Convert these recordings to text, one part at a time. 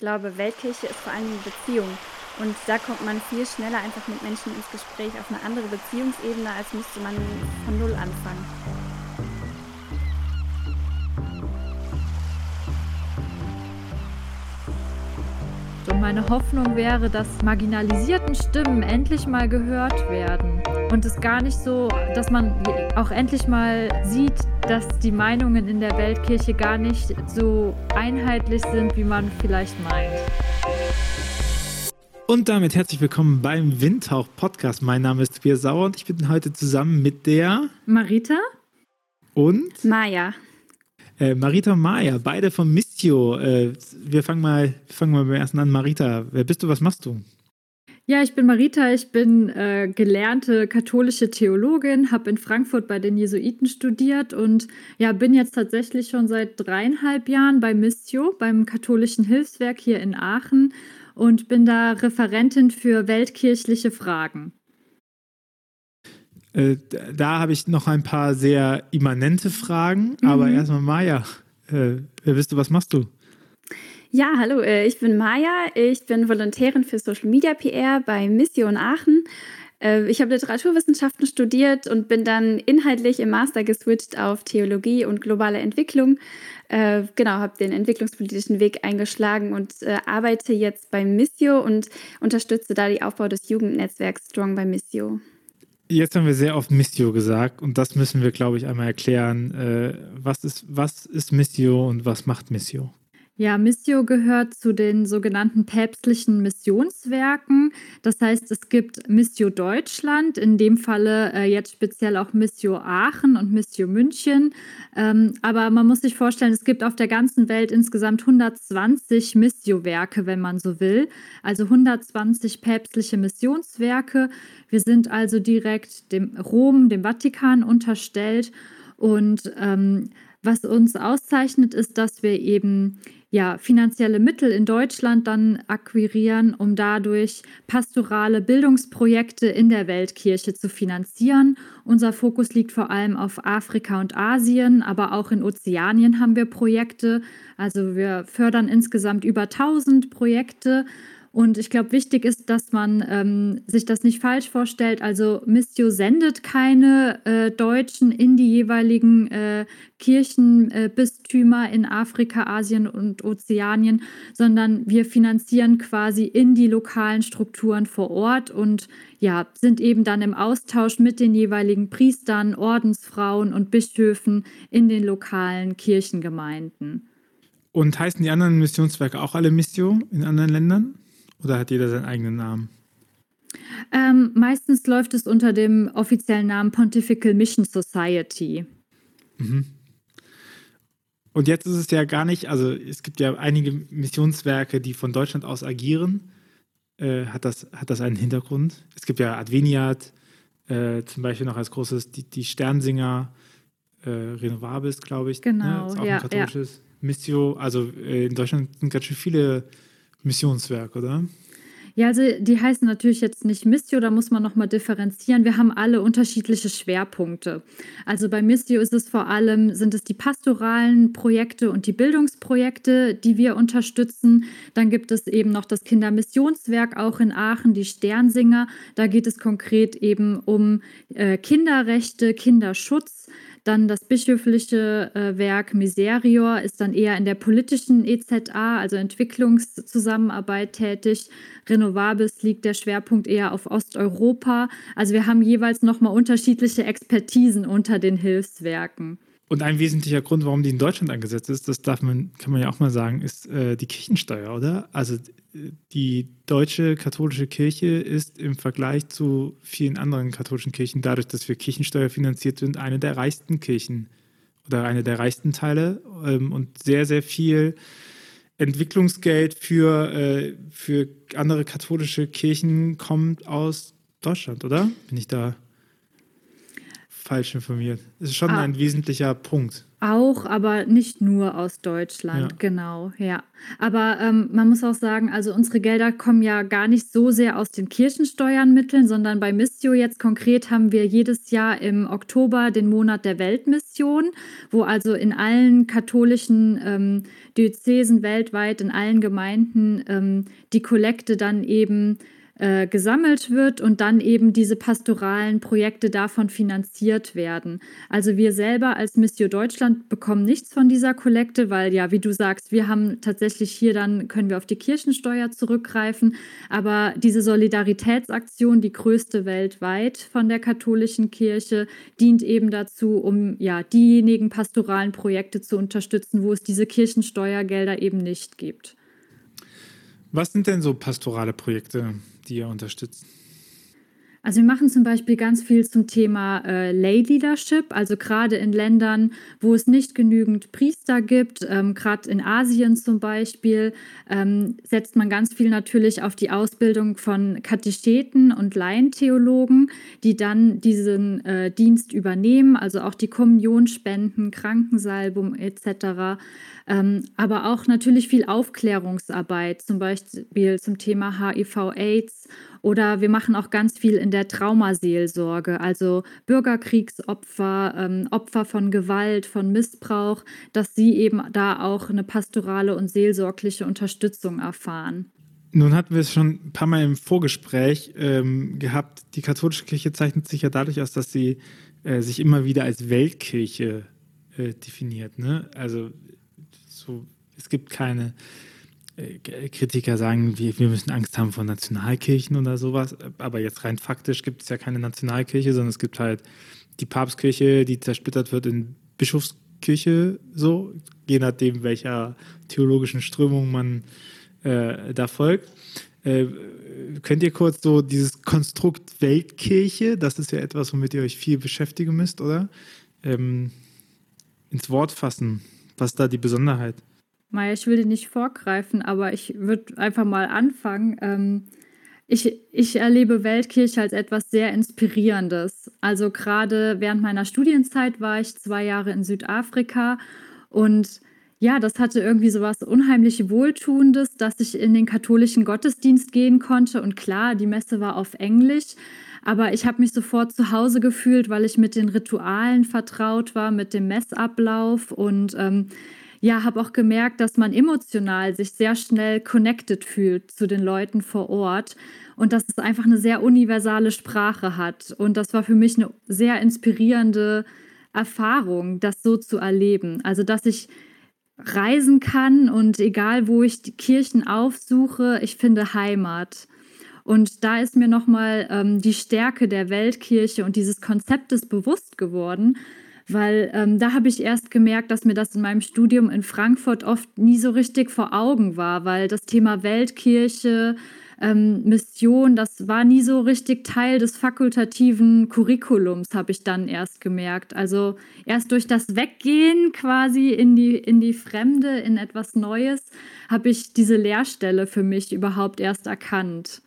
glaube, Weltkirche ist vor allem die Beziehung. Und da kommt man viel schneller einfach mit Menschen ins Gespräch auf eine andere Beziehungsebene, als müsste man von Null anfangen. Und meine Hoffnung wäre, dass marginalisierten Stimmen endlich mal gehört werden. Und es gar nicht so, dass man auch endlich mal sieht, dass die Meinungen in der Weltkirche gar nicht so einheitlich sind, wie man vielleicht meint. Und damit herzlich willkommen beim Windhauch Podcast. Mein Name ist Tobias Sauer und ich bin heute zusammen mit der Marita und Maja. Äh, Marita und Maja, beide von Mistio. Äh, wir fangen mal, fangen mal beim ersten an. Marita, wer bist du, was machst du? Ja, ich bin Marita, ich bin äh, gelernte katholische Theologin, habe in Frankfurt bei den Jesuiten studiert und ja, bin jetzt tatsächlich schon seit dreieinhalb Jahren bei Missio, beim katholischen Hilfswerk hier in Aachen und bin da Referentin für weltkirchliche Fragen. Äh, da habe ich noch ein paar sehr immanente Fragen, mhm. aber erstmal Maja, äh, wer bist du, was machst du? Ja, hallo, äh, ich bin Maja, ich bin Volontärin für Social Media PR bei Mission Aachen. Äh, ich habe Literaturwissenschaften studiert und bin dann inhaltlich im Master geswitcht auf Theologie und globale Entwicklung. Äh, genau, habe den entwicklungspolitischen Weg eingeschlagen und arbeite jetzt bei Missio und unterstütze da den Aufbau des Jugendnetzwerks Strong bei Missio. Jetzt haben wir sehr oft Missio gesagt und das müssen wir, glaube ich, einmal erklären. was, ist, was ist Missio und was macht Missio? Ja, Missio gehört zu den sogenannten päpstlichen Missionswerken. Das heißt, es gibt Missio Deutschland, in dem Falle äh, jetzt speziell auch Missio Aachen und Missio München. Ähm, aber man muss sich vorstellen, es gibt auf der ganzen Welt insgesamt 120 Missio-Werke, wenn man so will. Also 120 päpstliche Missionswerke. Wir sind also direkt dem Rom, dem Vatikan unterstellt. Und ähm, was uns auszeichnet, ist, dass wir eben ja, finanzielle Mittel in Deutschland dann akquirieren, um dadurch pastorale Bildungsprojekte in der Weltkirche zu finanzieren. Unser Fokus liegt vor allem auf Afrika und Asien, aber auch in Ozeanien haben wir Projekte. Also wir fördern insgesamt über 1000 Projekte und ich glaube, wichtig ist, dass man ähm, sich das nicht falsch vorstellt. Also Missio sendet keine äh, Deutschen in die jeweiligen äh, Kirchenbistümer äh, in Afrika, Asien und Ozeanien, sondern wir finanzieren quasi in die lokalen Strukturen vor Ort und ja, sind eben dann im Austausch mit den jeweiligen Priestern, Ordensfrauen und Bischöfen in den lokalen Kirchengemeinden. Und heißen die anderen Missionswerke auch alle Missio in anderen Ländern? Oder hat jeder seinen eigenen Namen? Ähm, meistens läuft es unter dem offiziellen Namen Pontifical Mission Society. Mhm. Und jetzt ist es ja gar nicht, also es gibt ja einige Missionswerke, die von Deutschland aus agieren. Äh, hat, das, hat das einen Hintergrund? Es gibt ja Adveniat, äh, zum Beispiel noch als großes, die, die Sternsinger, äh, Renovabis, glaube ich. Ne? Genau, ne? ist auch ja, ein katholisches ja. Missio. Also äh, in Deutschland sind ganz schön viele Missionswerk, oder? Ja, also die heißen natürlich jetzt nicht Missio, da muss man nochmal differenzieren. Wir haben alle unterschiedliche Schwerpunkte. Also bei Missio ist es vor allem, sind es die pastoralen Projekte und die Bildungsprojekte, die wir unterstützen. Dann gibt es eben noch das Kindermissionswerk auch in Aachen, die Sternsinger. Da geht es konkret eben um äh, Kinderrechte, Kinderschutz. Dann das bischöfliche äh, Werk Miserior ist dann eher in der politischen EZA, also Entwicklungszusammenarbeit tätig. Renovabis liegt der Schwerpunkt eher auf Osteuropa. Also wir haben jeweils nochmal unterschiedliche Expertisen unter den Hilfswerken. Und ein wesentlicher Grund, warum die in Deutschland angesetzt ist, das darf man, kann man ja auch mal sagen, ist äh, die Kirchensteuer, oder? Also die deutsche katholische Kirche ist im Vergleich zu vielen anderen katholischen Kirchen, dadurch, dass wir Kirchensteuer finanziert sind, eine der reichsten Kirchen oder eine der reichsten Teile ähm, und sehr, sehr viel Entwicklungsgeld für, äh, für andere katholische Kirchen kommt aus Deutschland, oder? Bin ich da falsch informiert. Es ist schon ah. ein wesentlicher Punkt. Auch, aber nicht nur aus Deutschland, ja. genau, ja. Aber ähm, man muss auch sagen, also unsere Gelder kommen ja gar nicht so sehr aus den Kirchensteuernmitteln, sondern bei Missio jetzt konkret haben wir jedes Jahr im Oktober den Monat der Weltmission, wo also in allen katholischen ähm, Diözesen weltweit, in allen Gemeinden ähm, die Kollekte dann eben äh, gesammelt wird und dann eben diese pastoralen Projekte davon finanziert werden. Also wir selber als Missio Deutschland bekommen nichts von dieser Kollekte, weil ja, wie du sagst, wir haben tatsächlich hier dann, können wir auf die Kirchensteuer zurückgreifen, aber diese Solidaritätsaktion, die größte weltweit von der katholischen Kirche, dient eben dazu, um ja diejenigen pastoralen Projekte zu unterstützen, wo es diese Kirchensteuergelder eben nicht gibt. Was sind denn so pastorale Projekte? die ihr unterstützt? Also wir machen zum Beispiel ganz viel zum Thema äh, Lay Leadership, also gerade in Ländern, wo es nicht genügend Priester gibt, ähm, gerade in Asien zum Beispiel, ähm, setzt man ganz viel natürlich auf die Ausbildung von Katecheten und Laientheologen, die dann diesen äh, Dienst übernehmen, also auch die Kommunion spenden, Krankensalbum etc. Ähm, aber auch natürlich viel Aufklärungsarbeit, zum Beispiel zum Thema HIV-AIDS oder wir machen auch ganz viel in der Traumaseelsorge, also Bürgerkriegsopfer, ähm, Opfer von Gewalt, von Missbrauch, dass sie eben da auch eine pastorale und seelsorgliche Unterstützung erfahren. Nun hatten wir es schon ein paar Mal im Vorgespräch ähm, gehabt. Die katholische Kirche zeichnet sich ja dadurch aus, dass sie äh, sich immer wieder als Weltkirche äh, definiert. Ne? Also so, es gibt keine äh, Kritiker sagen, wir, wir müssen Angst haben vor Nationalkirchen oder sowas. Aber jetzt rein faktisch gibt es ja keine Nationalkirche, sondern es gibt halt die Papstkirche, die zersplittert wird in Bischofskirche, so, je nachdem, welcher theologischen Strömung man äh, da folgt. Äh, könnt ihr kurz so dieses Konstrukt Weltkirche, das ist ja etwas, womit ihr euch viel beschäftigen müsst, oder? Ähm, ins Wort fassen. Was da die Besonderheit? Maja, ich will dir nicht vorgreifen, aber ich würde einfach mal anfangen. Ähm, ich, ich erlebe Weltkirche als etwas sehr Inspirierendes. Also gerade während meiner Studienzeit war ich zwei Jahre in Südafrika und ja, das hatte irgendwie so was unheimlich Wohltuendes, dass ich in den katholischen Gottesdienst gehen konnte. Und klar, die Messe war auf Englisch, aber ich habe mich sofort zu Hause gefühlt, weil ich mit den Ritualen vertraut war, mit dem Messablauf und ähm, ja, habe auch gemerkt, dass man emotional sich sehr schnell connected fühlt zu den Leuten vor Ort und dass es einfach eine sehr universale Sprache hat. Und das war für mich eine sehr inspirierende Erfahrung, das so zu erleben. Also, dass ich reisen kann und egal, wo ich die Kirchen aufsuche, ich finde Heimat. Und da ist mir nochmal ähm, die Stärke der Weltkirche und dieses Konzeptes bewusst geworden, weil ähm, da habe ich erst gemerkt, dass mir das in meinem Studium in Frankfurt oft nie so richtig vor Augen war, weil das Thema Weltkirche, ähm, Mission, das war nie so richtig Teil des fakultativen Curriculums, habe ich dann erst gemerkt. Also erst durch das Weggehen quasi in die, in die Fremde, in etwas Neues, habe ich diese Lehrstelle für mich überhaupt erst erkannt.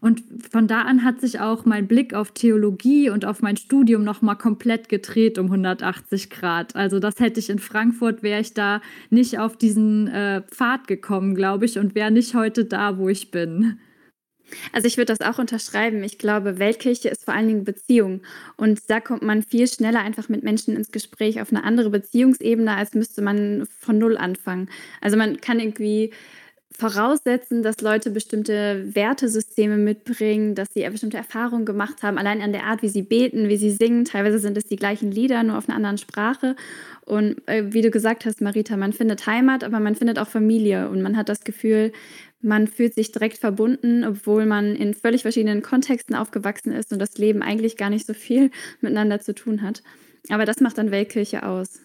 Und von da an hat sich auch mein Blick auf Theologie und auf mein Studium nochmal komplett gedreht um 180 Grad. Also das hätte ich in Frankfurt, wäre ich da nicht auf diesen äh, Pfad gekommen, glaube ich, und wäre nicht heute da, wo ich bin. Also ich würde das auch unterschreiben. Ich glaube, Weltkirche ist vor allen Dingen Beziehung. Und da kommt man viel schneller einfach mit Menschen ins Gespräch auf eine andere Beziehungsebene, als müsste man von Null anfangen. Also man kann irgendwie voraussetzen, dass Leute bestimmte Wertesysteme mitbringen, dass sie bestimmte Erfahrungen gemacht haben, allein an der Art, wie sie beten, wie sie singen. Teilweise sind es die gleichen Lieder, nur auf einer anderen Sprache. Und äh, wie du gesagt hast, Marita, man findet Heimat, aber man findet auch Familie und man hat das Gefühl, man fühlt sich direkt verbunden, obwohl man in völlig verschiedenen Kontexten aufgewachsen ist und das Leben eigentlich gar nicht so viel miteinander zu tun hat. Aber das macht dann Weltkirche aus.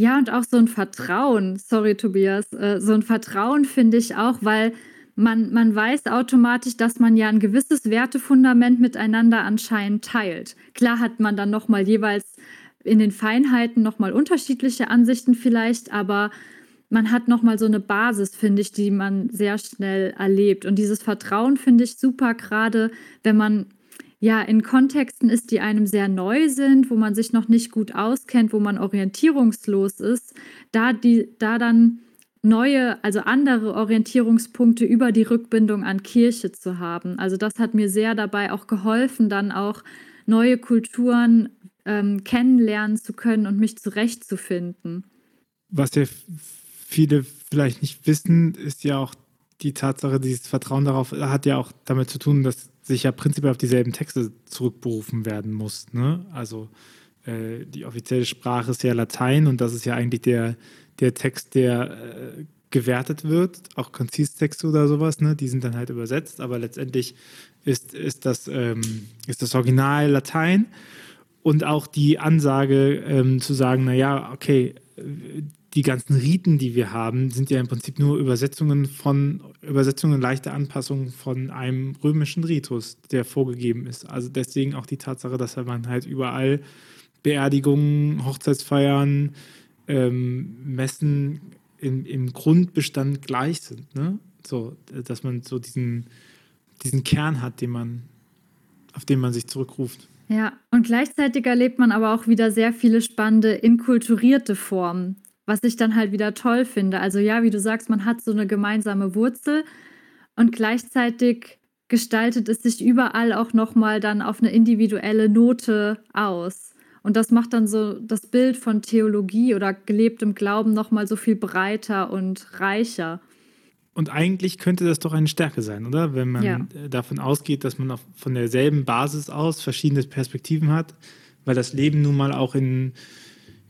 Ja, und auch so ein Vertrauen, sorry Tobias, äh, so ein Vertrauen finde ich auch, weil man, man weiß automatisch, dass man ja ein gewisses Wertefundament miteinander anscheinend teilt. Klar hat man dann nochmal jeweils in den Feinheiten nochmal unterschiedliche Ansichten vielleicht, aber man hat nochmal so eine Basis, finde ich, die man sehr schnell erlebt. Und dieses Vertrauen finde ich super, gerade wenn man ja, in Kontexten ist, die einem sehr neu sind, wo man sich noch nicht gut auskennt, wo man orientierungslos ist, da, die, da dann neue, also andere Orientierungspunkte über die Rückbindung an Kirche zu haben. Also das hat mir sehr dabei auch geholfen, dann auch neue Kulturen ähm, kennenlernen zu können und mich zurechtzufinden. Was ja viele vielleicht nicht wissen, ist ja auch die Tatsache, dieses Vertrauen darauf hat ja auch damit zu tun, dass sich ja prinzipiell auf dieselben Texte zurückberufen werden muss. Ne? Also äh, die offizielle Sprache ist ja Latein und das ist ja eigentlich der, der Text, der äh, gewertet wird, auch Konzistexte oder sowas, ne? die sind dann halt übersetzt, aber letztendlich ist, ist, das, ähm, ist das Original Latein und auch die Ansage ähm, zu sagen, naja, okay, die ganzen Riten, die wir haben, sind ja im Prinzip nur Übersetzungen von Übersetzungen, leichte Anpassungen von einem römischen Ritus, der vorgegeben ist. Also deswegen auch die Tatsache, dass man halt überall Beerdigungen, Hochzeitsfeiern, ähm, Messen im, im Grundbestand gleich sind. Ne? So, dass man so diesen, diesen Kern hat, den man, auf den man sich zurückruft. Ja, und gleichzeitig erlebt man aber auch wieder sehr viele spannende inkulturierte Formen was ich dann halt wieder toll finde. Also ja, wie du sagst, man hat so eine gemeinsame Wurzel und gleichzeitig gestaltet es sich überall auch nochmal dann auf eine individuelle Note aus. Und das macht dann so das Bild von Theologie oder gelebtem Glauben nochmal so viel breiter und reicher. Und eigentlich könnte das doch eine Stärke sein, oder? Wenn man ja. davon ausgeht, dass man von derselben Basis aus verschiedene Perspektiven hat, weil das Leben nun mal auch in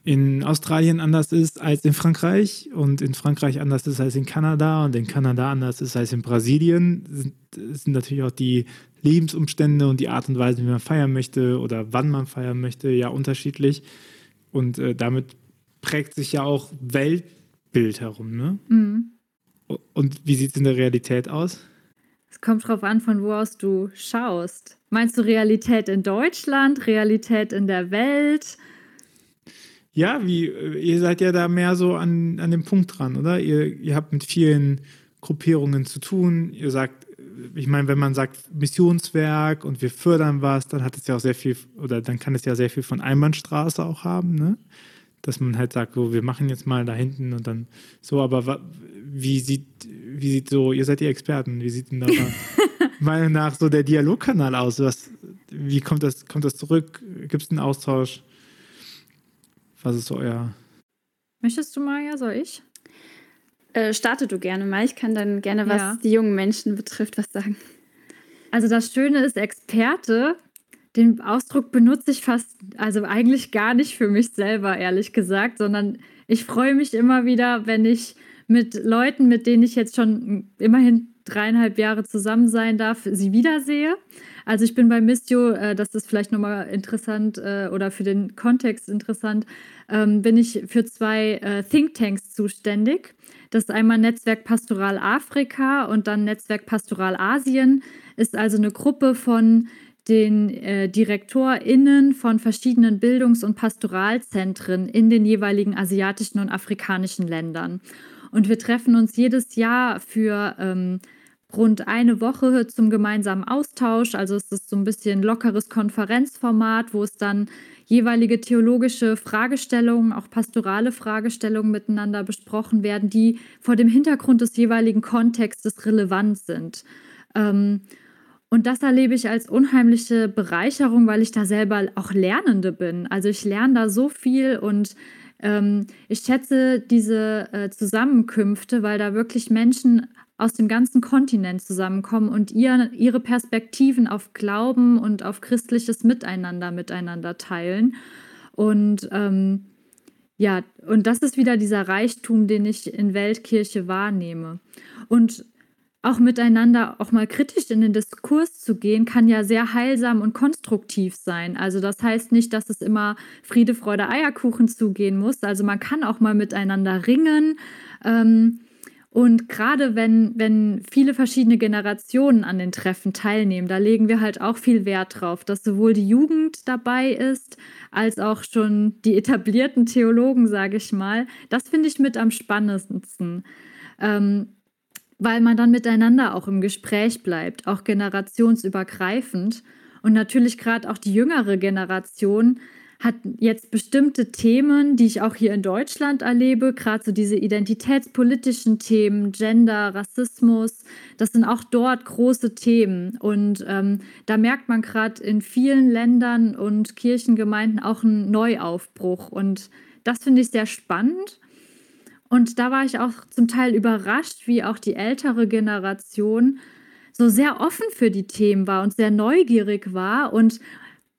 in Australien anders ist als in Frankreich und in Frankreich anders ist als in Kanada und in Kanada anders ist als in Brasilien, sind, sind natürlich auch die Lebensumstände und die Art und Weise, wie man feiern möchte oder wann man feiern möchte, ja unterschiedlich. Und äh, damit prägt sich ja auch Weltbild herum. Ne? Mhm. Und wie sieht es in der Realität aus? Es kommt drauf an, von wo aus du schaust. Meinst du Realität in Deutschland, Realität in der Welt? Ja, wie, ihr seid ja da mehr so an, an dem Punkt dran, oder? Ihr, ihr habt mit vielen Gruppierungen zu tun. Ihr sagt, ich meine, wenn man sagt Missionswerk und wir fördern was, dann hat es ja auch sehr viel, oder dann kann es ja sehr viel von Einbahnstraße auch haben, ne? Dass man halt sagt, so, wir machen jetzt mal da hinten und dann so, aber wie sieht, wie sieht so, ihr seid die Experten, wie sieht denn da Meinung nach so der Dialogkanal aus? Was, wie kommt das, kommt das zurück? Gibt es einen Austausch? Was ist so euer. Möchtest du mal, ja, soll ich? Äh, starte du gerne mal. Ich kann dann gerne, was ja. die jungen Menschen betrifft, was sagen. Also das Schöne ist, Experte, den Ausdruck benutze ich fast, also eigentlich gar nicht für mich selber, ehrlich gesagt, sondern ich freue mich immer wieder, wenn ich mit Leuten, mit denen ich jetzt schon immerhin dreieinhalb Jahre zusammen sein darf, sie wiedersehe. Also ich bin bei Mistio, äh, das ist vielleicht nochmal interessant äh, oder für den Kontext interessant, ähm, bin ich für zwei äh, Thinktanks zuständig. Das ist einmal Netzwerk Pastoral Afrika und dann Netzwerk Pastoral Asien. Ist also eine Gruppe von den äh, DirektorInnen von verschiedenen Bildungs- und Pastoralzentren in den jeweiligen asiatischen und afrikanischen Ländern. Und wir treffen uns jedes Jahr für ähm, rund eine Woche zum gemeinsamen Austausch. Also es ist so ein bisschen lockeres Konferenzformat, wo es dann jeweilige theologische Fragestellungen, auch pastorale Fragestellungen miteinander besprochen werden, die vor dem Hintergrund des jeweiligen Kontextes relevant sind. Ähm, und das erlebe ich als unheimliche Bereicherung, weil ich da selber auch Lernende bin. Also ich lerne da so viel und ähm, ich schätze diese äh, Zusammenkünfte, weil da wirklich Menschen aus dem ganzen Kontinent zusammenkommen und ihr, ihre Perspektiven auf Glauben und auf christliches Miteinander miteinander teilen. Und ähm, ja, und das ist wieder dieser Reichtum, den ich in Weltkirche wahrnehme. Und auch miteinander auch mal kritisch in den Diskurs zu gehen, kann ja sehr heilsam und konstruktiv sein. Also das heißt nicht, dass es immer Friede, Freude, Eierkuchen zugehen muss. Also man kann auch mal miteinander ringen. Ähm, und gerade wenn, wenn viele verschiedene Generationen an den Treffen teilnehmen, da legen wir halt auch viel Wert drauf, dass sowohl die Jugend dabei ist, als auch schon die etablierten Theologen, sage ich mal. Das finde ich mit am spannendsten. Ähm, weil man dann miteinander auch im Gespräch bleibt, auch generationsübergreifend. Und natürlich gerade auch die jüngere Generation hat jetzt bestimmte Themen, die ich auch hier in Deutschland erlebe, gerade so diese identitätspolitischen Themen, Gender, Rassismus, das sind auch dort große Themen. Und ähm, da merkt man gerade in vielen Ländern und Kirchengemeinden auch einen Neuaufbruch. Und das finde ich sehr spannend. Und da war ich auch zum Teil überrascht, wie auch die ältere Generation so sehr offen für die Themen war und sehr neugierig war und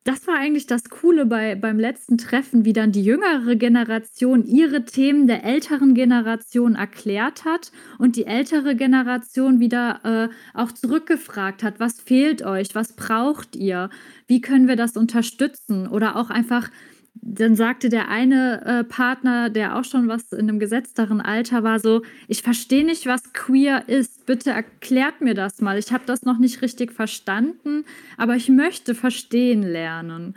das war eigentlich das Coole bei, beim letzten Treffen, wie dann die jüngere Generation ihre Themen der älteren Generation erklärt hat und die ältere Generation wieder äh, auch zurückgefragt hat, was fehlt euch, was braucht ihr, wie können wir das unterstützen? Oder auch einfach dann sagte der eine äh, Partner, der auch schon was in einem gesetzteren Alter war, so, ich verstehe nicht, was queer ist. Bitte erklärt mir das mal. Ich habe das noch nicht richtig verstanden, aber ich möchte verstehen lernen.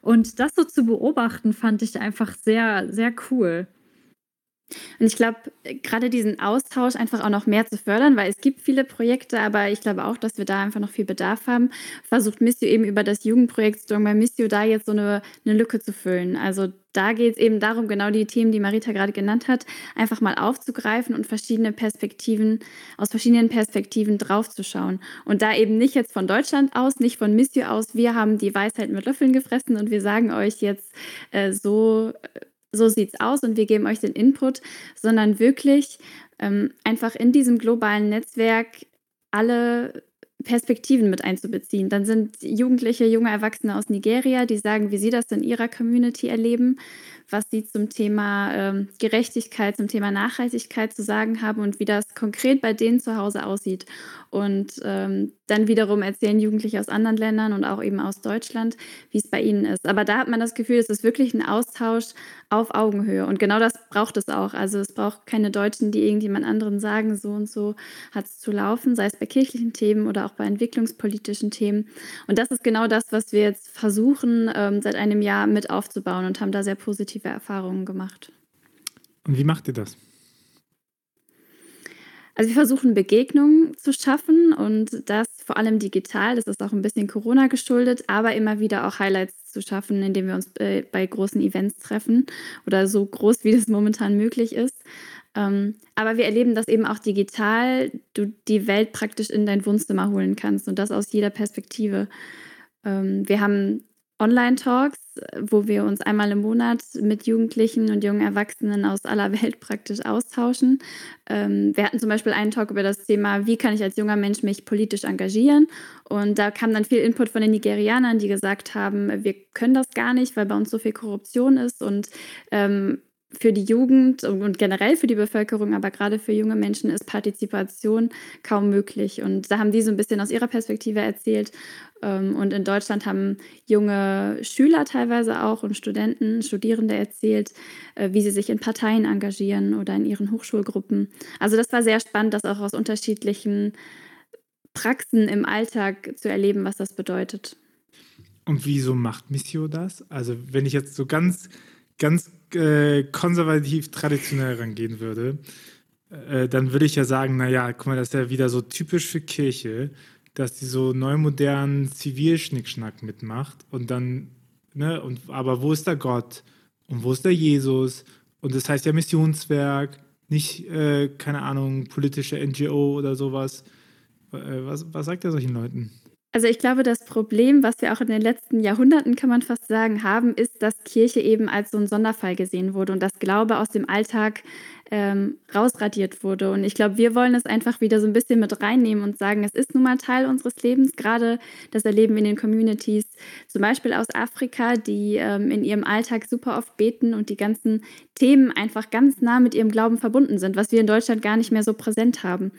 Und das so zu beobachten, fand ich einfach sehr, sehr cool. Und ich glaube, gerade diesen Austausch einfach auch noch mehr zu fördern, weil es gibt viele Projekte, aber ich glaube auch, dass wir da einfach noch viel Bedarf haben, versucht Missio eben über das Jugendprojekt Strong by Missio da jetzt so eine, eine Lücke zu füllen. Also da geht es eben darum, genau die Themen, die Marita gerade genannt hat, einfach mal aufzugreifen und verschiedene Perspektiven, aus verschiedenen Perspektiven draufzuschauen. Und da eben nicht jetzt von Deutschland aus, nicht von Missio aus, wir haben die Weisheit mit Löffeln gefressen und wir sagen euch jetzt äh, so so sieht's aus und wir geben euch den Input, sondern wirklich ähm, einfach in diesem globalen Netzwerk alle Perspektiven mit einzubeziehen. Dann sind Jugendliche, junge Erwachsene aus Nigeria, die sagen, wie sie das in ihrer Community erleben, was sie zum Thema ähm, Gerechtigkeit, zum Thema Nachhaltigkeit zu sagen haben und wie das konkret bei denen zu Hause aussieht. Und ähm, dann wiederum erzählen Jugendliche aus anderen Ländern und auch eben aus Deutschland, wie es bei ihnen ist. Aber da hat man das Gefühl, es ist wirklich ein Austausch auf Augenhöhe. Und genau das braucht es auch. Also es braucht keine Deutschen, die irgendjemand anderen sagen, so und so hat es zu laufen, sei es bei kirchlichen Themen oder auch bei entwicklungspolitischen Themen. Und das ist genau das, was wir jetzt versuchen, ähm, seit einem Jahr mit aufzubauen und haben da sehr positive Erfahrungen gemacht. Und wie macht ihr das? Also wir versuchen Begegnungen zu schaffen und das vor allem digital. Das ist auch ein bisschen Corona geschuldet, aber immer wieder auch Highlights zu schaffen, indem wir uns äh, bei großen Events treffen oder so groß, wie das momentan möglich ist. Ähm, aber wir erleben, dass eben auch digital du die Welt praktisch in dein Wohnzimmer holen kannst und das aus jeder Perspektive. Ähm, wir haben Online-Talks, wo wir uns einmal im Monat mit Jugendlichen und jungen Erwachsenen aus aller Welt praktisch austauschen. Ähm, wir hatten zum Beispiel einen Talk über das Thema, wie kann ich als junger Mensch mich politisch engagieren? Und da kam dann viel Input von den Nigerianern, die gesagt haben, wir können das gar nicht, weil bei uns so viel Korruption ist und ähm, für die Jugend und generell für die Bevölkerung, aber gerade für junge Menschen ist Partizipation kaum möglich. Und da haben die so ein bisschen aus ihrer Perspektive erzählt. Ähm, und in Deutschland haben junge Schüler teilweise auch und Studenten, Studierende erzählt, äh, wie sie sich in Parteien engagieren oder in ihren Hochschulgruppen. Also das war sehr spannend, das auch aus unterschiedlichen Praxen im Alltag zu erleben, was das bedeutet. Und wieso macht Missio das? Also wenn ich jetzt so ganz ganz äh, konservativ traditionell rangehen würde, äh, dann würde ich ja sagen, naja, guck mal, das ist ja wieder so typisch für Kirche, dass die so neumodernen Zivilschnickschnack mitmacht und dann, ne, und aber wo ist der Gott? Und wo ist der Jesus? Und das heißt ja Missionswerk, nicht, äh, keine Ahnung, politische NGO oder sowas. Äh, was, was sagt er solchen Leuten? Also ich glaube, das Problem, was wir auch in den letzten Jahrhunderten, kann man fast sagen, haben, ist, dass Kirche eben als so ein Sonderfall gesehen wurde und dass Glaube aus dem Alltag ähm, rausradiert wurde. Und ich glaube, wir wollen es einfach wieder so ein bisschen mit reinnehmen und sagen, es ist nun mal Teil unseres Lebens. Gerade das erleben wir in den Communities, zum Beispiel aus Afrika, die ähm, in ihrem Alltag super oft beten und die ganzen Themen einfach ganz nah mit ihrem Glauben verbunden sind, was wir in Deutschland gar nicht mehr so präsent haben.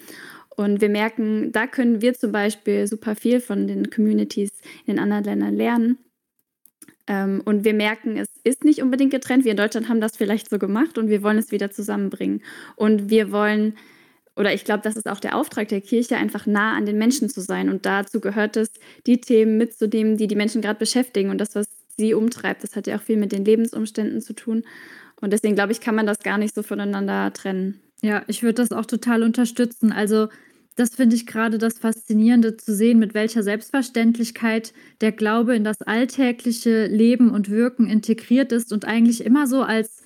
Und wir merken, da können wir zum Beispiel super viel von den Communities in den anderen Ländern lernen. Ähm, und wir merken, es ist nicht unbedingt getrennt. Wir in Deutschland haben das vielleicht so gemacht und wir wollen es wieder zusammenbringen. Und wir wollen, oder ich glaube, das ist auch der Auftrag der Kirche, einfach nah an den Menschen zu sein. Und dazu gehört es, die Themen mitzunehmen, die die Menschen gerade beschäftigen und das, was sie umtreibt. Das hat ja auch viel mit den Lebensumständen zu tun. Und deswegen glaube ich, kann man das gar nicht so voneinander trennen. Ja, ich würde das auch total unterstützen. Also das finde ich gerade das Faszinierende zu sehen, mit welcher Selbstverständlichkeit der Glaube in das alltägliche Leben und Wirken integriert ist und eigentlich immer so als,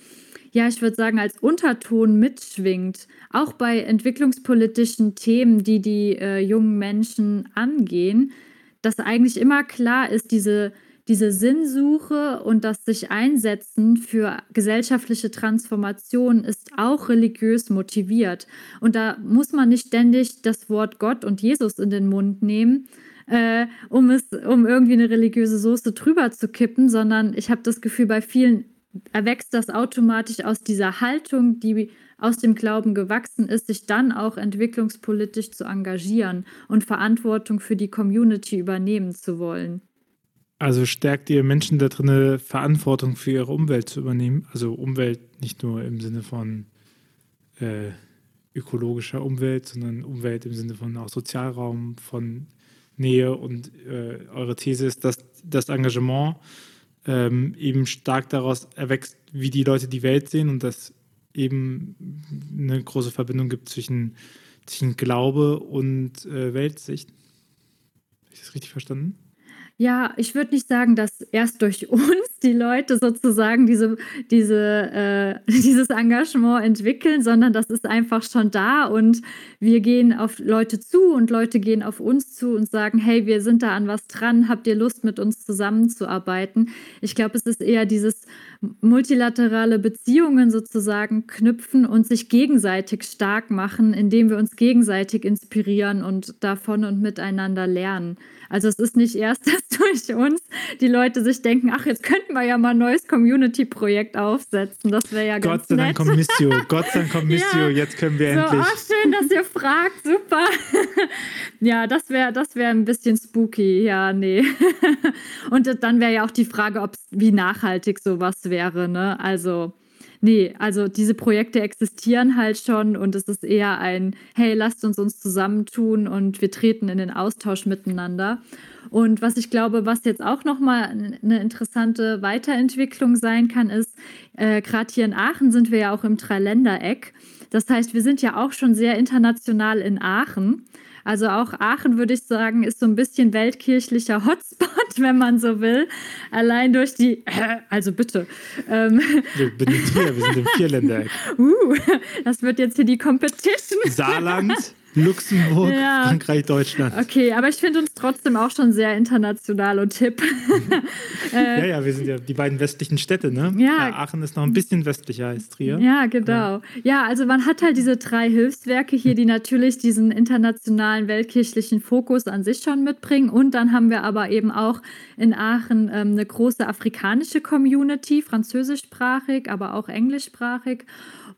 ja, ich würde sagen, als Unterton mitschwingt. Auch bei entwicklungspolitischen Themen, die die äh, jungen Menschen angehen, dass eigentlich immer klar ist, diese diese Sinnsuche und das sich einsetzen für gesellschaftliche Transformation ist auch religiös motiviert. Und da muss man nicht ständig das Wort Gott und Jesus in den Mund nehmen, äh, um es, um irgendwie eine religiöse Soße drüber zu kippen, sondern ich habe das Gefühl, bei vielen erwächst das automatisch aus dieser Haltung, die aus dem Glauben gewachsen ist, sich dann auch entwicklungspolitisch zu engagieren und Verantwortung für die Community übernehmen zu wollen. Also stärkt ihr Menschen da drin, Verantwortung für ihre Umwelt zu übernehmen? Also Umwelt nicht nur im Sinne von äh, ökologischer Umwelt, sondern Umwelt im Sinne von auch Sozialraum, von Nähe. Und äh, eure These ist, dass das Engagement ähm, eben stark daraus erwächst, wie die Leute die Welt sehen und dass eben eine große Verbindung gibt zwischen, zwischen Glaube und äh, Weltsicht. Habe ich das richtig verstanden? Ja, ich würde nicht sagen, dass erst durch uns die Leute sozusagen diese, diese, äh, dieses Engagement entwickeln, sondern das ist einfach schon da und wir gehen auf Leute zu und Leute gehen auf uns zu und sagen, hey, wir sind da an was dran, habt ihr Lust, mit uns zusammenzuarbeiten? Ich glaube, es ist eher dieses multilaterale Beziehungen sozusagen knüpfen und sich gegenseitig stark machen, indem wir uns gegenseitig inspirieren und davon und miteinander lernen. Also es ist nicht erst, dass durch uns die Leute sich denken, ach, jetzt könnten wir ja mal ein neues Community-Projekt aufsetzen. Das wäre ja Gott ganz sei nett. Dank kommt Missio. Gott sei Dank kommt Missio. Ja. Jetzt können wir So, endlich. ach, schön, dass ihr fragt. Super. ja, das wäre das wär ein bisschen spooky. Ja, nee. Und dann wäre ja auch die Frage, ob's, wie nachhaltig sowas wäre. Ne? Also, nee, also diese Projekte existieren halt schon und es ist eher ein, hey, lasst uns uns zusammentun und wir treten in den Austausch miteinander. Und was ich glaube, was jetzt auch nochmal eine interessante Weiterentwicklung sein kann, ist, äh, gerade hier in Aachen sind wir ja auch im Dreiländereck. Das heißt, wir sind ja auch schon sehr international in Aachen. Also auch Aachen, würde ich sagen, ist so ein bisschen weltkirchlicher Hotspot, wenn man so will. Allein durch die, also bitte. Ähm, Wir sind hier, wir sind im Vierländereck. uh, das wird jetzt hier die Competition. Saarland, Luxemburg, Ja. Frankreich, Deutschland. Okay, aber ich finde uns trotzdem auch schon sehr international und hip. Ja, ja, wir sind ja die beiden westlichen Städte, ne? Ja. Aachen ist noch ein bisschen westlicher als Trier. Ja, genau. Ja, also man hat halt diese drei Hilfswerke hier, die natürlich diesen internationalen weltkirchlichen Fokus an sich schon mitbringen. Und dann haben wir aber eben auch in Aachen ähm, eine große afrikanische Community, französischsprachig, aber auch englischsprachig.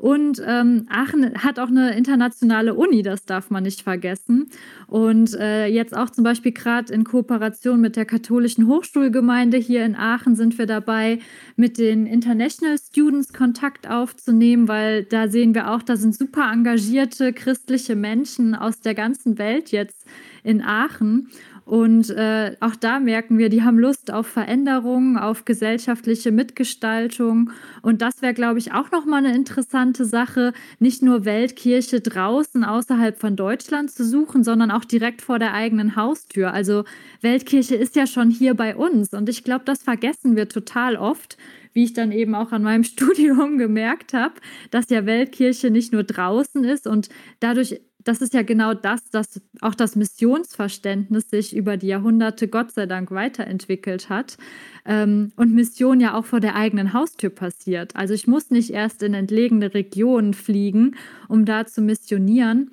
Und ähm, Aachen hat auch eine internationale Uni, das darf man nicht vergessen. Und äh, jetzt auch zum Beispiel gerade in Kooperation mit der katholischen Hochschulgemeinde hier in Aachen sind wir dabei, mit den International Students Kontakt aufzunehmen, weil da sehen wir auch, da sind super engagierte christliche Menschen aus der ganzen Welt jetzt in Aachen. Und äh, auch da merken wir, die haben Lust auf Veränderungen, auf gesellschaftliche Mitgestaltung. Und das wäre, glaube ich, auch nochmal eine interessante Sache, nicht nur Weltkirche draußen außerhalb von Deutschland zu suchen, sondern auch direkt vor der eigenen Haustür. Also Weltkirche ist ja schon hier bei uns. Und ich glaube, das vergessen wir total oft wie ich dann eben auch an meinem Studium gemerkt habe, dass ja Weltkirche nicht nur draußen ist und dadurch das ist ja genau das, dass auch das Missionsverständnis sich über die Jahrhunderte Gott sei Dank weiterentwickelt hat ähm, und Mission ja auch vor der eigenen Haustür passiert. Also ich muss nicht erst in entlegene Regionen fliegen, um da zu missionieren.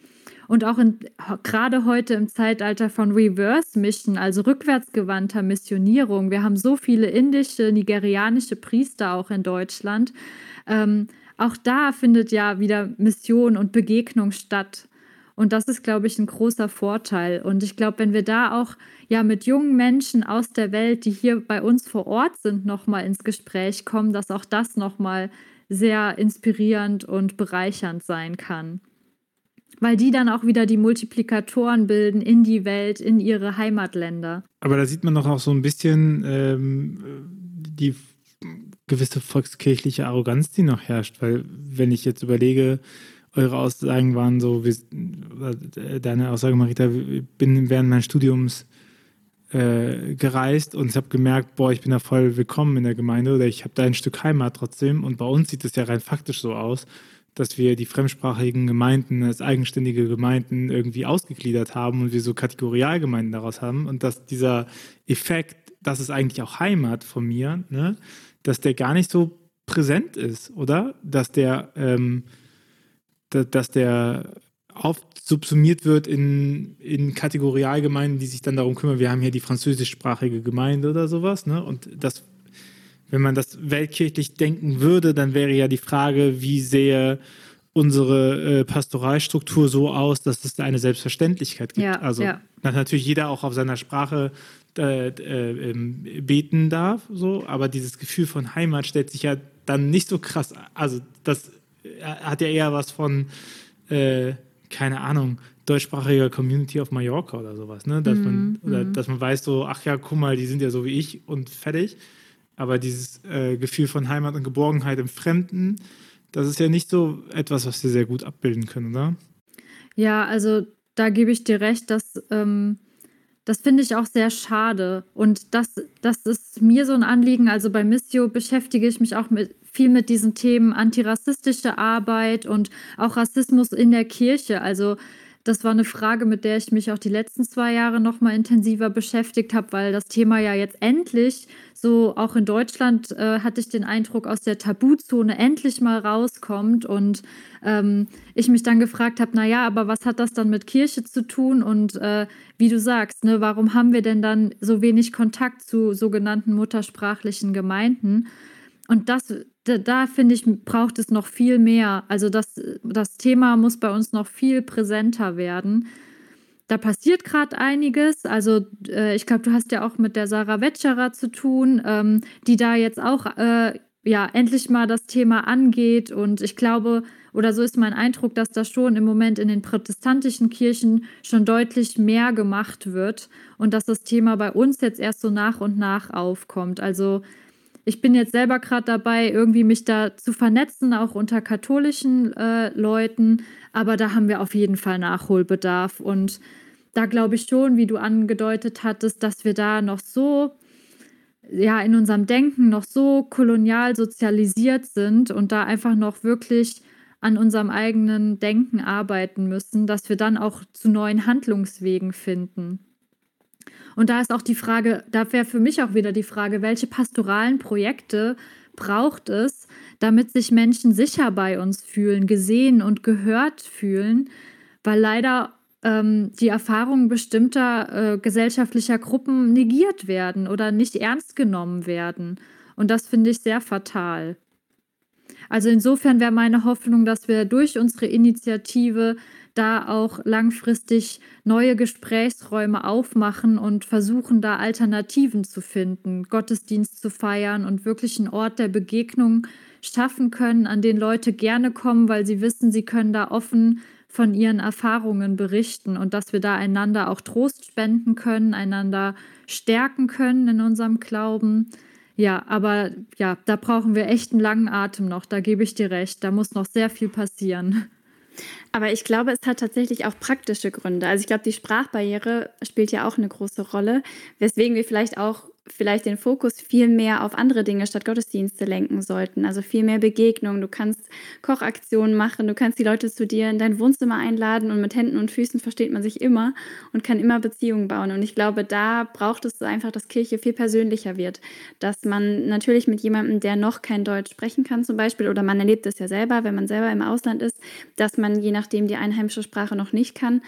Und auch in, gerade heute im Zeitalter von Reverse Mission, also rückwärtsgewandter Missionierung. Wir haben so viele indische, nigerianische Priester auch in Deutschland. Ähm, auch da findet ja wieder Mission und Begegnung statt. Und das ist, glaube ich, ein großer Vorteil. Und ich glaube, wenn wir da auch ja mit jungen Menschen aus der Welt, die hier bei uns vor Ort sind, nochmal ins Gespräch kommen, dass auch das nochmal sehr inspirierend und bereichernd sein kann. Weil die dann auch wieder die Multiplikatoren bilden in die Welt, in ihre Heimatländer. Aber da sieht man doch auch so ein bisschen ähm, die gewisse volkskirchliche Arroganz, die noch herrscht. Weil wenn ich jetzt überlege, eure Aussagen waren so, wie, deine Aussage, Marita, ich bin während meines Studiums äh, gereist und ich habe gemerkt, boah, ich bin da voll willkommen in der Gemeinde oder ich habe da ein Stück Heimat trotzdem. Und bei uns sieht es ja rein faktisch so aus, dass wir die fremdsprachigen Gemeinden als eigenständige Gemeinden irgendwie ausgegliedert haben und wir so Kategorialgemeinden daraus haben und dass dieser Effekt, das ist eigentlich auch Heimat von mir, ne, dass der gar nicht so präsent ist, oder? Dass der, ähm, dass der oft subsumiert wird in, in Kategorialgemeinden, die sich dann darum kümmern, wir haben hier die französischsprachige Gemeinde oder sowas, ne? Und das, wenn man das weltkirchlich denken würde, dann wäre ja die Frage, wie sähe unsere äh, Pastoralstruktur so aus, dass es da eine Selbstverständlichkeit gibt. Ja, also, ja. dass natürlich jeder auch auf seiner Sprache äh, äh, ähm, beten darf, so, aber dieses Gefühl von Heimat stellt sich ja dann nicht so krass, also das hat ja eher was von äh, keine Ahnung, deutschsprachiger Community auf Mallorca oder sowas, ne? Dass, man, Mhm, oder, mhm. dass man weiß, so, ach ja, guck mal, die sind ja so wie ich und fertig. Aber dieses äh, Gefühl von Heimat und Geborgenheit im Fremden, das ist ja nicht so etwas, was wir sehr gut abbilden können, oder? Ja, also da gebe ich dir recht, dass ähm, das finde ich auch sehr schade. Und das, das ist mir so ein Anliegen. Also bei Missio beschäftige ich mich auch mit, viel mit diesen Themen antirassistische Arbeit und auch Rassismus in der Kirche. Also das war eine Frage, mit der ich mich auch die letzten zwei Jahre noch mal intensiver beschäftigt habe, weil das Thema ja jetzt endlich so auch in Deutschland äh, hatte ich den Eindruck aus der Tabuzone endlich mal rauskommt und ähm, ich mich dann gefragt habe, naja, aber was hat das dann mit Kirche zu tun und äh, wie du sagst, ne, warum haben wir denn dann so wenig Kontakt zu sogenannten muttersprachlichen Gemeinden? Und das, da, da finde ich, braucht es noch viel mehr. Also das, das Thema muss bei uns noch viel präsenter werden. Da passiert gerade einiges. Also äh, ich glaube, du hast ja auch mit der Sarah Wetscherer zu tun, ähm, die da jetzt auch äh, ja endlich mal das Thema angeht. Und ich glaube, oder so ist mein Eindruck, dass da schon im Moment in den protestantischen Kirchen schon deutlich mehr gemacht wird und dass das Thema bei uns jetzt erst so nach und nach aufkommt. Also ich bin jetzt selber gerade dabei, irgendwie mich da zu vernetzen, auch unter katholischen äh, Leuten. Aber da haben wir auf jeden Fall Nachholbedarf. Und da glaube ich schon, wie du angedeutet hattest, dass wir da noch so, ja, in unserem Denken noch so kolonial sozialisiert sind und da einfach noch wirklich an unserem eigenen Denken arbeiten müssen, dass wir dann auch zu neuen Handlungswegen finden. Und da ist auch die Frage, da wäre für mich auch wieder die Frage, welche pastoralen Projekte braucht es, damit sich Menschen sicher bei uns fühlen, gesehen und gehört fühlen, weil leider ähm, die Erfahrungen bestimmter äh, gesellschaftlicher Gruppen negiert werden oder nicht ernst genommen werden. Und das finde ich sehr fatal. Also insofern wäre meine Hoffnung, dass wir durch unsere Initiative da auch langfristig neue Gesprächsräume aufmachen und versuchen, da Alternativen zu finden, Gottesdienst zu feiern und wirklich einen Ort der Begegnung schaffen können, an den Leute gerne kommen, weil sie wissen, sie können da offen von ihren Erfahrungen berichten und dass wir da einander auch Trost spenden können, einander stärken können in unserem Glauben. Ja, aber ja, da brauchen wir echt einen langen Atem noch, da gebe ich dir recht, da muss noch sehr viel passieren. Aber ich glaube, es hat tatsächlich auch praktische Gründe. Also ich glaube, die Sprachbarriere spielt ja auch eine große Rolle, weswegen wir vielleicht auch vielleicht den Fokus viel mehr auf andere Dinge statt Gottesdienste lenken sollten. Also viel mehr Begegnung. Du kannst Kochaktionen machen, du kannst die Leute zu dir in dein Wohnzimmer einladen und mit Händen und Füßen versteht man sich immer und kann immer Beziehungen bauen. Und ich glaube, da braucht es einfach, dass Kirche viel persönlicher wird. Dass man natürlich mit jemandem, der noch kein Deutsch sprechen kann zum Beispiel, oder man erlebt es ja selber, wenn man selber im Ausland ist, dass man je nachdem die einheimische Sprache noch nicht kann,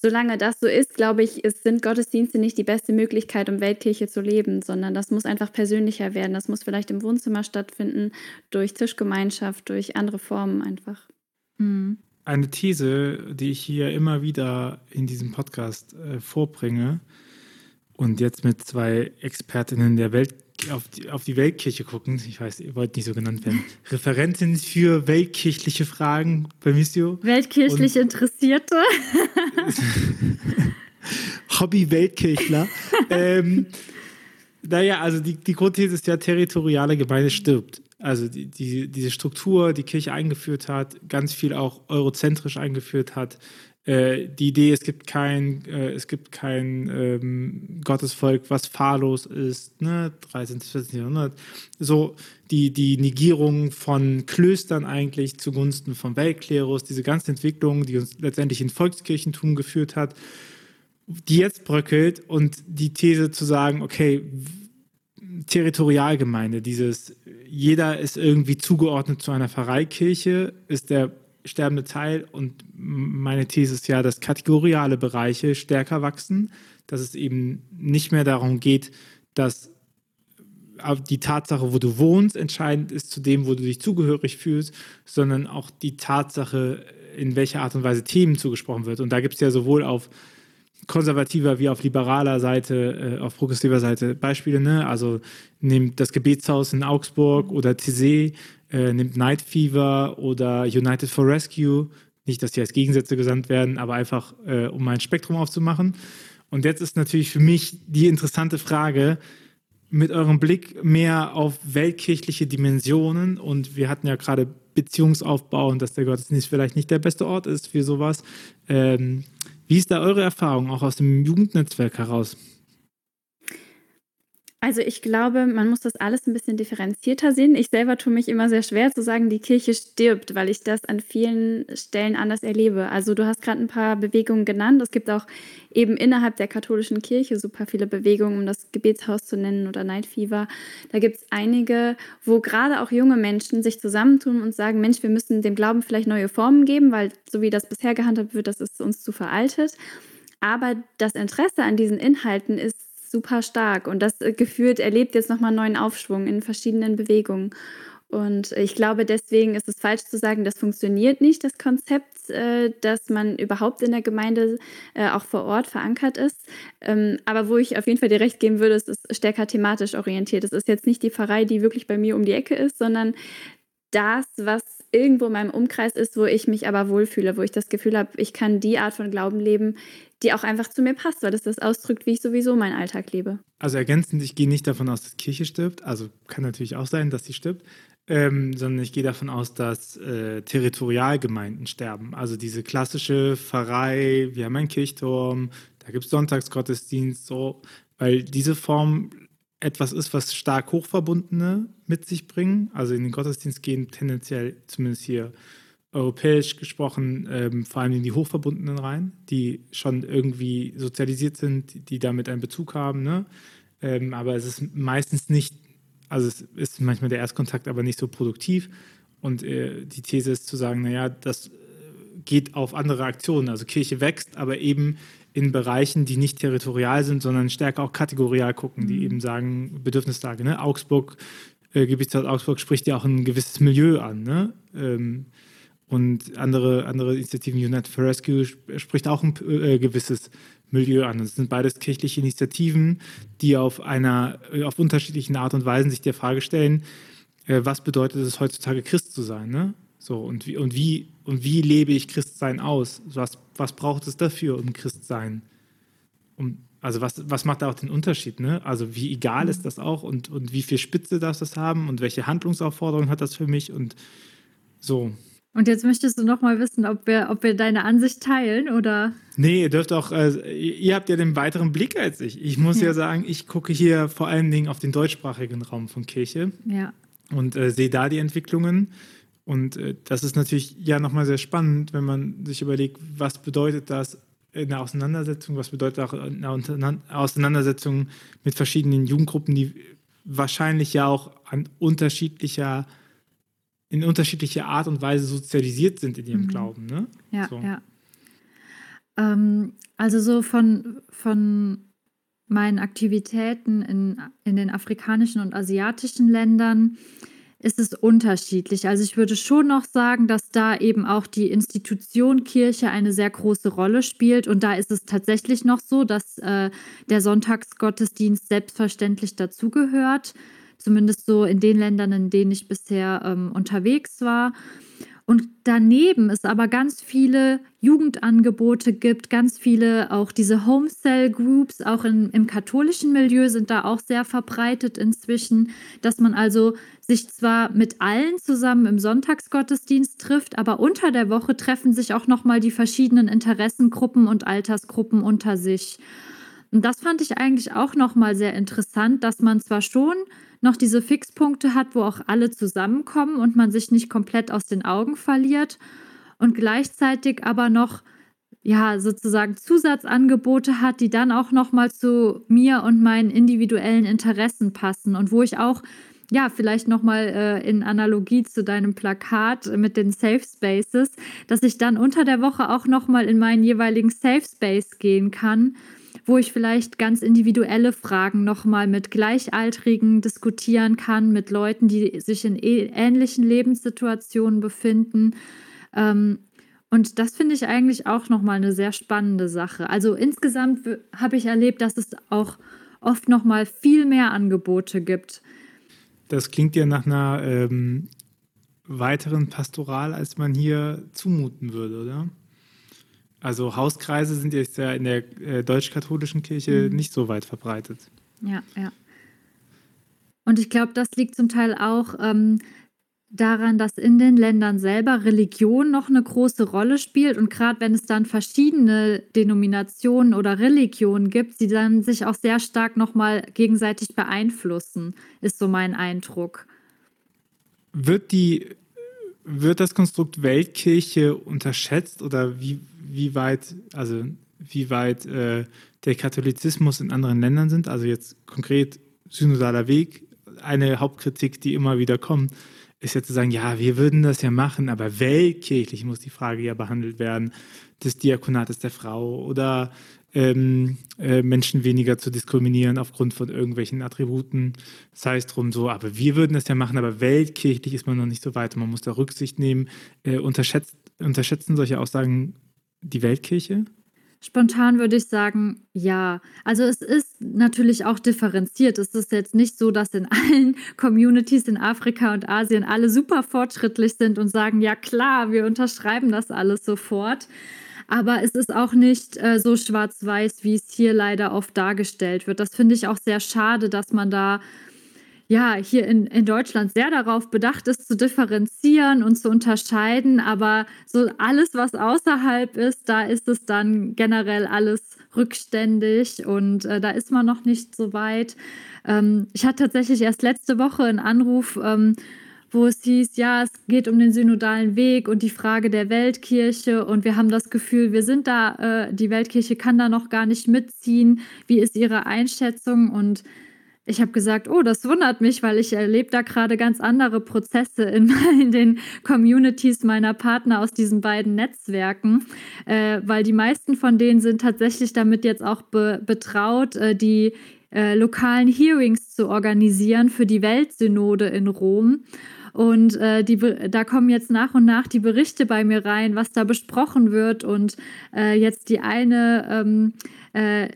solange das so ist, glaube ich, ist, sind Gottesdienste nicht die beste Möglichkeit, um Weltkirche zu leben, sondern das muss einfach persönlicher werden. Das muss vielleicht im Wohnzimmer stattfinden, durch Tischgemeinschaft, durch andere Formen einfach. Mhm. Eine These, die ich hier immer wieder in diesem Podcast äh, vorbringe und jetzt mit zwei Expertinnen der Welt auf die, auf die Weltkirche gucken, ich weiß, ihr wollt nicht so genannt werden, Referentin für weltkirchliche Fragen bei Missio. Weltkirchlich Und- Interessierte. Hobby-Weltkirchler. ähm, naja, also die, die Grundthese ist ja, territoriale Gemeinde stirbt. Also die, die, diese Struktur, die Kirche eingeführt hat, ganz viel auch eurozentrisch eingeführt hat. Äh, die Idee, es gibt kein, äh, es gibt kein ähm, Gottesvolk, was fahrlos ist, ne? 13. 14. Jahrhundert. So die, die Negierung von Klöstern eigentlich zugunsten vom Weltklerus, diese ganze Entwicklung, die uns letztendlich in Volkskirchentum geführt hat, die jetzt bröckelt und die These zu sagen, okay, Territorialgemeinde, dieses jeder ist irgendwie zugeordnet zu einer Pfarreikirche, ist der sterbende Teil und meine These ist ja, dass kategoriale Bereiche stärker wachsen, dass es eben nicht mehr darum geht, dass die Tatsache, wo du wohnst, entscheidend ist zu dem, wo du dich zugehörig fühlst, sondern auch die Tatsache, in welcher Art und Weise Themen zugesprochen wird. Und da gibt es ja sowohl auf konservativer wie auf liberaler Seite, äh, auf progressiver Seite Beispiele. Ne? Also nimmt das Gebetshaus in Augsburg oder Tizé, äh, nimmt Night Fever oder United for Rescue. Nicht, dass die als Gegensätze gesandt werden, aber einfach, äh, um ein Spektrum aufzumachen. Und jetzt ist natürlich für mich die interessante Frage, mit eurem Blick mehr auf weltkirchliche Dimensionen und wir hatten ja gerade Beziehungsaufbau und dass der Gottesdienst vielleicht nicht der beste Ort ist für sowas. Ähm, wie ist da eure Erfahrung auch aus dem Jugendnetzwerk heraus? Also ich glaube, man muss das alles ein bisschen differenzierter sehen. Ich selber tue mich immer sehr schwer zu sagen, die Kirche stirbt, weil ich das an vielen Stellen anders erlebe. Also du hast gerade ein paar Bewegungen genannt. Es gibt auch eben innerhalb der katholischen Kirche super viele Bewegungen, um das Gebetshaus zu nennen oder Night Fever. Da gibt es einige, wo gerade auch junge Menschen sich zusammentun und sagen, Mensch, wir müssen dem Glauben vielleicht neue Formen geben, weil so wie das bisher gehandhabt wird, das ist uns zu veraltet. Aber das Interesse an diesen Inhalten ist super stark und das äh, gefühlt erlebt jetzt nochmal neuen Aufschwung in verschiedenen Bewegungen. Und ich glaube, deswegen ist es falsch zu sagen, das funktioniert nicht, das Konzept, äh, dass man überhaupt in der Gemeinde äh, auch vor Ort verankert ist. Ähm, aber wo ich auf jeden Fall dir recht geben würde, es ist stärker thematisch orientiert. Es ist jetzt nicht die Pfarrei, die wirklich bei mir um die Ecke ist, sondern das, was irgendwo in meinem Umkreis ist, wo ich mich aber wohlfühle, wo ich das Gefühl habe, ich kann die Art von Glauben leben, die auch einfach zu mir passt, weil das das ausdrückt, wie ich sowieso meinen Alltag lebe. Also ergänzend, ich gehe nicht davon aus, dass Kirche stirbt. Also kann natürlich auch sein, dass sie stirbt. Ähm, sondern ich gehe davon aus, dass äh, Territorialgemeinden sterben. Also diese klassische Pfarrei, wir haben einen Kirchturm, da gibt es Sonntagsgottesdienst, so, weil diese Form etwas ist, was stark Hochverbundene mit sich bringen. Also in den Gottesdienst gehen tendenziell, zumindest hier europäisch gesprochen, ähm, vor allem in die Hochverbundenen rein, die schon irgendwie sozialisiert sind, die damit einen Bezug haben. Ne? Ähm, aber es ist meistens nicht, also es ist manchmal der Erstkontakt, aber nicht so produktiv. Und äh, die These ist zu sagen, naja, das geht auf andere Aktionen. Also Kirche wächst, aber eben in Bereichen, die nicht territorial sind, sondern stärker auch kategorial gucken, die mhm. eben sagen, Bedürfnislage. Ne? Augsburg, äh, Gebietsstadt Augsburg spricht ja auch ein gewisses Milieu an. Ne? Ähm, und andere, andere Initiativen, United for Rescue, spricht auch ein äh, gewisses Milieu an. Das sind beides kirchliche Initiativen, die auf einer, auf unterschiedlichen Art und Weisen sich der Frage stellen, äh, was bedeutet es heutzutage Christ zu sein? Ne? So, und wie, und wie, und wie lebe ich Christsein aus? Was, was braucht es dafür, um Christsein? Um, also was, was macht da auch den Unterschied? Ne? Also wie egal ist das auch und, und wie viel Spitze darf das haben und welche Handlungsaufforderung hat das für mich und so. Und jetzt möchtest du noch mal wissen, ob wir, ob wir deine Ansicht teilen oder? Nee, ihr dürft auch, äh, ihr habt ja den weiteren Blick als ich. Ich muss ja. ja sagen, ich gucke hier vor allen Dingen auf den deutschsprachigen Raum von Kirche ja. und äh, sehe da die Entwicklungen. Und äh, das ist natürlich ja nochmal sehr spannend, wenn man sich überlegt, was bedeutet das in der Auseinandersetzung, was bedeutet auch in der Auseinandersetzung mit verschiedenen Jugendgruppen, die wahrscheinlich ja auch an unterschiedlicher, in unterschiedlicher Art und Weise sozialisiert sind in ihrem mhm. Glauben. Ne? Ja, so. ja. Ähm, also so von, von meinen Aktivitäten in, in den afrikanischen und asiatischen Ländern ist es unterschiedlich. Also ich würde schon noch sagen, dass da eben auch die Institution Kirche eine sehr große Rolle spielt. Und da ist es tatsächlich noch so, dass äh, der Sonntagsgottesdienst selbstverständlich dazugehört. Zumindest so in den Ländern, in denen ich bisher ähm, unterwegs war. Und daneben es aber ganz viele Jugendangebote gibt, ganz viele auch diese Homecell Groups, auch in, im katholischen Milieu sind da auch sehr verbreitet inzwischen, dass man also sich zwar mit allen zusammen im Sonntagsgottesdienst trifft, aber unter der Woche treffen sich auch nochmal die verschiedenen Interessengruppen und Altersgruppen unter sich. Und das fand ich eigentlich auch nochmal sehr interessant, dass man zwar schon noch diese Fixpunkte hat, wo auch alle zusammenkommen und man sich nicht komplett aus den Augen verliert und gleichzeitig aber noch ja sozusagen Zusatzangebote hat, die dann auch noch mal zu mir und meinen individuellen Interessen passen und wo ich auch ja, vielleicht nochmal äh, in Analogie zu deinem Plakat mit den Safe Spaces, dass ich dann unter der Woche auch nochmal in meinen jeweiligen Safe Space gehen kann wo ich vielleicht ganz individuelle Fragen nochmal mit Gleichaltrigen diskutieren kann, mit Leuten, die sich in ähnlichen Lebenssituationen befinden. Ähm, und das finde ich eigentlich auch nochmal eine sehr spannende Sache. Also insgesamt habe ich erlebt, dass es auch oft nochmal viel mehr Angebote gibt. Das klingt ja nach einer ähm, weiteren Pastoral, als man hier zumuten würde, oder? Also Hauskreise sind jetzt ja in der äh, deutsch-katholischen Kirche mhm. nicht so weit verbreitet. Ja, ja. Und ich glaube, das liegt zum Teil auch ähm, daran, dass in den Ländern selber Religion noch eine große Rolle spielt. Und gerade wenn es dann verschiedene Denominationen oder Religionen gibt, die dann sich auch sehr stark nochmal gegenseitig beeinflussen, ist so mein Eindruck. Wird die wird das Konstrukt Weltkirche unterschätzt oder wie, wie weit, also wie weit äh, der Katholizismus in anderen Ländern sind. Also jetzt konkret synodaler Weg. Eine Hauptkritik, die immer wieder kommt, ist ja zu sagen, ja, wir würden das ja machen, aber weltkirchlich muss die Frage ja behandelt werden des Diakonates der Frau oder ähm, äh, Menschen weniger zu diskriminieren aufgrund von irgendwelchen Attributen. Sei es drum so, aber wir würden das ja machen, aber weltkirchlich ist man noch nicht so weit. Man muss da Rücksicht nehmen. Äh, unterschätzt, unterschätzen solche Aussagen die Weltkirche? Spontan würde ich sagen, ja. Also es ist natürlich auch differenziert. Es ist jetzt nicht so, dass in allen Communities in Afrika und Asien alle super fortschrittlich sind und sagen, ja klar, wir unterschreiben das alles sofort. Aber es ist auch nicht äh, so schwarz-weiß, wie es hier leider oft dargestellt wird. Das finde ich auch sehr schade, dass man da ja, hier in, in Deutschland sehr darauf bedacht ist, zu differenzieren und zu unterscheiden. Aber so alles, was außerhalb ist, da ist es dann generell alles rückständig und äh, da ist man noch nicht so weit. Ähm, ich hatte tatsächlich erst letzte Woche einen Anruf, ähm, wo es hieß, ja, es geht um den synodalen Weg und die Frage der Weltkirche und wir haben das Gefühl, wir sind da, äh, die Weltkirche kann da noch gar nicht mitziehen. Wie ist Ihre Einschätzung? Und ich habe gesagt, oh, das wundert mich, weil ich erlebe da gerade ganz andere Prozesse in, in, den Communities meiner Partner aus diesen beiden Netzwerken, äh, weil die meisten von denen sind tatsächlich damit jetzt auch be betraut, äh, die äh, lokalen Hearings zu organisieren für die Weltsynode in Rom. Und äh, die, da kommen jetzt nach und nach die Berichte bei mir rein, was da besprochen wird. Und äh, jetzt die eine, ähm, äh,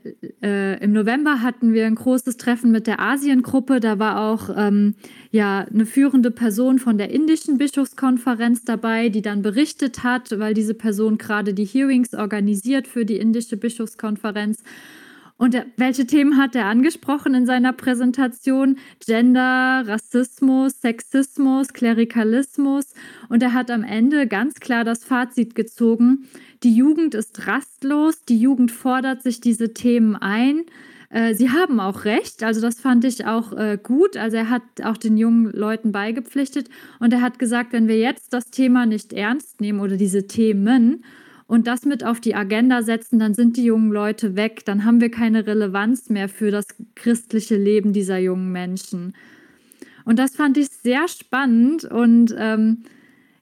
äh, im November hatten wir ein großes Treffen mit der Asiengruppe. Da war auch ähm, ja, eine führende Person von der indischen Bischofskonferenz dabei, die dann berichtet hat, weil diese Person gerade die Hearings organisiert für die indische Bischofskonferenz. Und welche Themen hat er angesprochen in seiner Präsentation? Gender, Rassismus, Sexismus, Klerikalismus. Und er hat am Ende ganz klar das Fazit gezogen, die Jugend ist rastlos, die Jugend fordert sich diese Themen ein. Äh, sie haben auch recht, also das fand ich auch äh, gut. Also er hat auch den jungen Leuten beigepflichtet und er hat gesagt, wenn wir jetzt das Thema nicht ernst nehmen oder diese Themen und das mit auf die Agenda setzen, dann sind die jungen Leute weg, dann haben wir keine Relevanz mehr für das christliche Leben dieser jungen Menschen. Und das fand ich sehr spannend und ähm,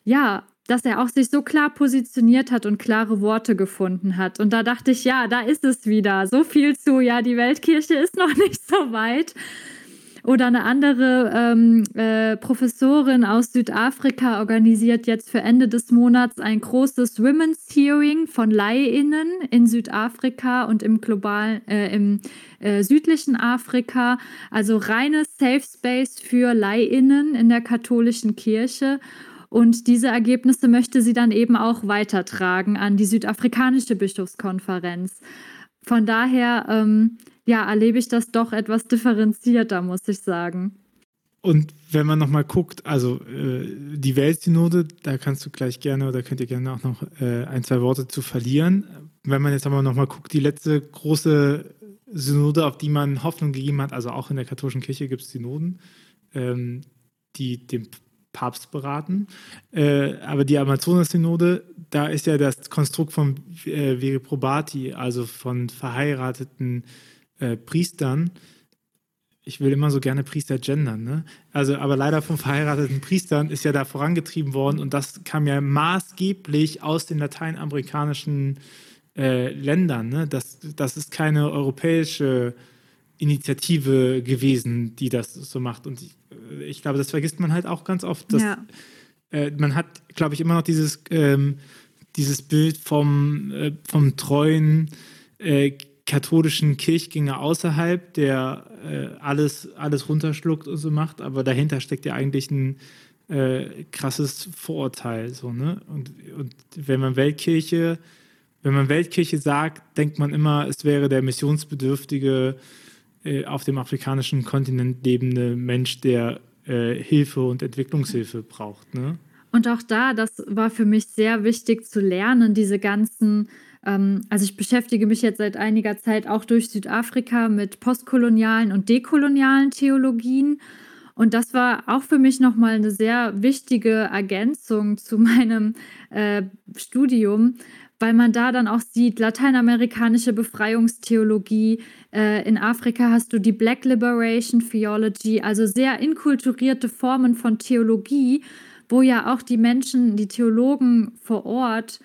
ja, dass er auch sich so klar positioniert hat und klare Worte gefunden hat. Und da dachte ich, ja, da ist es wieder. So viel zu, ja, die Weltkirche ist noch nicht so weit. Oder eine andere ähm, äh, Professorin aus Südafrika organisiert jetzt für Ende des Monats ein großes Women's Hearing von LeihInnen in Südafrika und im globalen, äh, im äh, südlichen Afrika. Also reines Safe Space für LeihInnen in der katholischen Kirche. Und diese Ergebnisse möchte sie dann eben auch weitertragen an die südafrikanische Bischofskonferenz. Von daher ähm, ja, erlebe ich das doch etwas differenzierter, muss ich sagen. Und wenn man nochmal guckt, also äh, die Weltsynode, da kannst du gleich gerne oder könnt ihr gerne auch noch äh, ein, zwei Worte zu verlieren. Wenn man jetzt aber nochmal guckt, die letzte große Synode, auf die man Hoffnung gegeben hat, also auch in der katholischen Kirche gibt es Synoden, ähm, die den Papst beraten. Äh, aber die Amazonas-Synode, da ist ja das Konstrukt von äh, Vere Probati, also von verheirateten äh, Priestern, ich will immer so gerne Priester gendern, ne? Also, aber leider von verheirateten Priestern ist ja da vorangetrieben worden und das kam ja maßgeblich aus den lateinamerikanischen äh, Ländern. Ne? Das, das ist keine europäische Initiative gewesen, die das so macht. Und ich, äh, ich glaube, das vergisst man halt auch ganz oft. Dass, ja. äh, man hat, glaube ich, immer noch dieses, ähm, dieses Bild vom, äh, vom treuen äh, katholischen Kirchgänger außerhalb, der äh, alles, alles runterschluckt und so macht, aber dahinter steckt ja eigentlich ein äh, krasses Vorurteil. So, ne? und, und wenn man Weltkirche, wenn man Weltkirche sagt, denkt man immer, es wäre der missionsbedürftige, äh, auf dem afrikanischen Kontinent lebende Mensch, der äh, Hilfe und Entwicklungshilfe braucht. Ne? Und auch da, das war für mich sehr wichtig zu lernen, diese ganzen also ich beschäftige mich jetzt seit einiger Zeit auch durch Südafrika mit postkolonialen und dekolonialen Theologien. Und das war auch für mich nochmal eine sehr wichtige Ergänzung zu meinem äh, Studium, weil man da dann auch sieht, lateinamerikanische Befreiungstheologie, äh, in Afrika hast du die Black Liberation Theology, also sehr inkulturierte Formen von Theologie, wo ja auch die Menschen, die Theologen vor Ort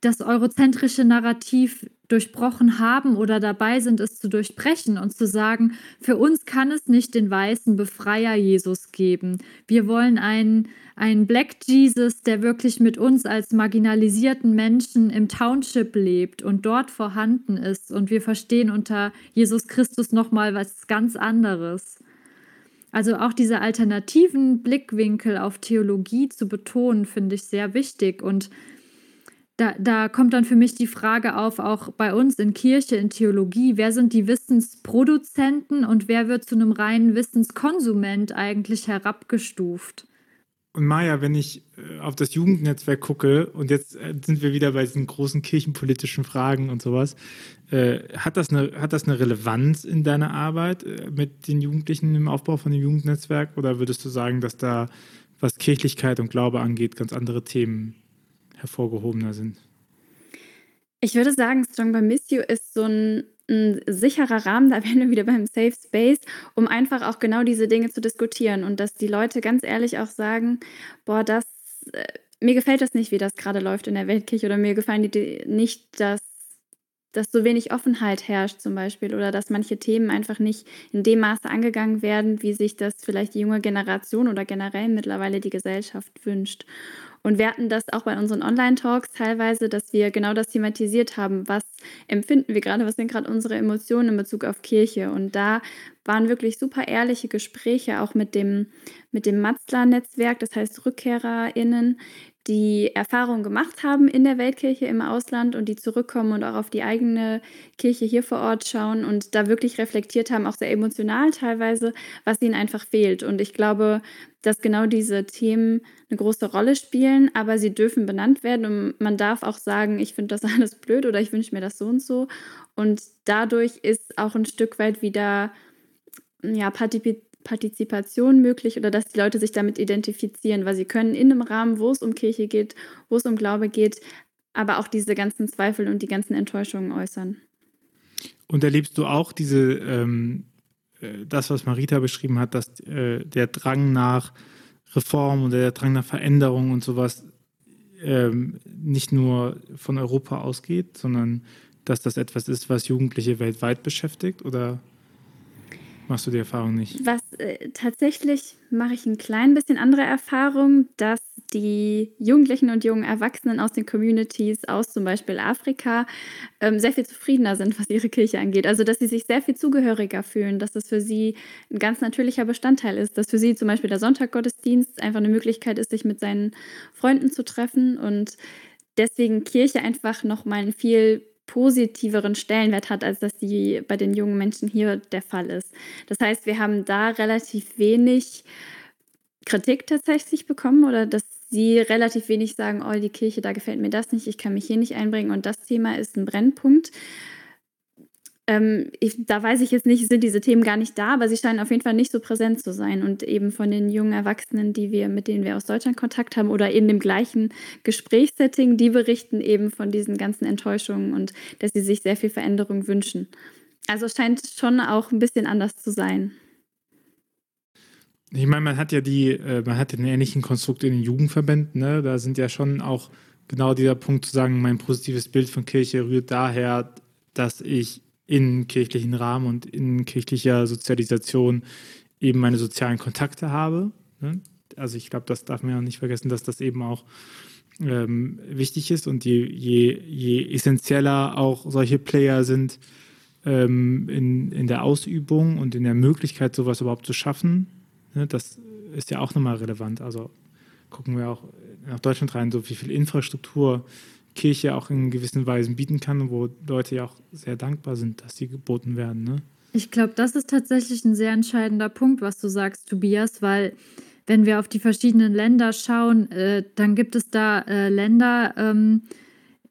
das eurozentrische Narrativ durchbrochen haben oder dabei sind, es zu durchbrechen und zu sagen, für uns kann es nicht den weißen Befreier Jesus geben. Wir wollen einen, einen Black Jesus, der wirklich mit uns als marginalisierten Menschen im Township lebt und dort vorhanden ist. Und wir verstehen unter Jesus Christus nochmal was ganz anderes. Also auch diese alternativen Blickwinkel auf Theologie zu betonen, finde ich sehr wichtig. Und da, da kommt dann für mich die Frage auf, auch bei uns in Kirche, in Theologie, wer sind die Wissensproduzenten und wer wird zu einem reinen Wissenskonsument eigentlich herabgestuft? Und Maja, wenn ich äh, auf das Jugendnetzwerk gucke, und jetzt äh, sind wir wieder bei diesen großen kirchenpolitischen Fragen und sowas, äh, hat, das eine, hat das eine Relevanz in deiner Arbeit äh, mit den Jugendlichen im Aufbau von dem Jugendnetzwerk? Oder würdest du sagen, dass da, was Kirchlichkeit und Glaube angeht, ganz andere Themen hervorgehobener sind? Ich würde sagen, Strong by Miss You ist so ein, ein sicherer Rahmen, da wären wir wieder beim Safe Space, um einfach auch genau diese Dinge zu diskutieren und dass die Leute ganz ehrlich auch sagen, boah, das, äh, mir gefällt das nicht, wie das gerade läuft in der Weltkirche oder mir gefallen die nicht, dass dass so wenig Offenheit herrscht zum Beispiel oder dass manche Themen einfach nicht in dem Maße angegangen werden, wie sich das vielleicht die junge Generation oder generell mittlerweile die Gesellschaft wünscht. Und wir hatten das auch bei unseren Online-Talks teilweise, dass wir genau das thematisiert haben. Was empfinden wir gerade? Was sind gerade unsere Emotionen in Bezug auf Kirche? Und da waren wirklich super ehrliche Gespräche auch mit dem, mit dem Matzler-Netzwerk, das heißt RückkehrerInnen, die Erfahrungen gemacht haben in der Weltkirche im Ausland und die zurückkommen und auch auf die eigene Kirche hier vor Ort schauen und da wirklich reflektiert haben, auch sehr emotional teilweise, was ihnen einfach fehlt. Und ich glaube, dass genau diese Themen eine große Rolle spielen, aber sie dürfen benannt werden und man darf auch sagen, ich finde das alles blöd oder ich wünsche mir das so und so. Und dadurch ist auch ein Stück weit wieder ja, Partizipation möglich oder dass die Leute sich damit identifizieren, weil sie können in einem Rahmen, wo es um Kirche geht, wo es um Glaube geht, aber auch diese ganzen Zweifel und die ganzen Enttäuschungen äußern. Und erlebst du auch diese, ähm, äh, das, was Marita beschrieben hat, dass äh, der Drang nach Reform oder der Drang nach Veränderung und sowas ähm, nicht nur von Europa ausgeht, sondern dass das etwas ist, was Jugendliche weltweit beschäftigt? Oder Machst du die Erfahrung nicht? Was äh, tatsächlich mache ich ein klein bisschen andere Erfahrung, dass die Jugendlichen und jungen Erwachsenen aus den Communities aus zum Beispiel Afrika ähm, sehr viel zufriedener sind, was ihre Kirche angeht. Also dass sie sich sehr viel zugehöriger fühlen, dass das für sie ein ganz natürlicher Bestandteil ist, dass für sie zum Beispiel der Sonntaggottesdienst einfach eine Möglichkeit ist, sich mit seinen Freunden zu treffen und deswegen Kirche einfach nochmal einen viel positiveren Stellenwert hat, als dass die bei den jungen Menschen hier der Fall ist. Das heißt, wir haben da relativ wenig Kritik tatsächlich bekommen oder dass sie relativ wenig sagen, oh, die Kirche, da gefällt mir das nicht, ich kann mich hier nicht einbringen und das Thema ist ein Brennpunkt. Ähm, ich, da weiß ich jetzt nicht, sind diese Themen gar nicht da, aber sie scheinen auf jeden Fall nicht so präsent zu sein. Und eben von den jungen Erwachsenen, die wir, mit denen wir aus Deutschland Kontakt haben oder in dem gleichen Gesprächssetting, die berichten eben von diesen ganzen Enttäuschungen und dass sie sich sehr viel Veränderung wünschen. Also es scheint schon auch ein bisschen anders zu sein. Ich meine, man hat ja die, äh, man hat den ähnlichen Konstrukt in den Jugendverbänden, ne? Da sind ja schon auch genau dieser Punkt zu sagen, mein positives Bild von Kirche rührt daher, dass ich in kirchlichen Rahmen und in kirchlicher Sozialisation eben meine sozialen Kontakte habe. Ne? Also ich glaube, das darf man ja nicht vergessen, dass das eben auch ähm, wichtig ist und je, je, je essentieller auch solche Player sind ähm, in, in der Ausübung und in der Möglichkeit, sowas überhaupt zu schaffen, Ne, das ist ja auch nochmal relevant. Also gucken wir auch nach Deutschland rein, so wie viel Infrastruktur Kirche auch in gewissen Weisen bieten kann, wo Leute ja auch sehr dankbar sind, dass sie geboten werden. Ne? Ich glaube, das ist tatsächlich ein sehr entscheidender Punkt, was du sagst, Tobias, weil wenn wir auf die verschiedenen Länder schauen, äh, dann gibt es da äh, Länder, ähm,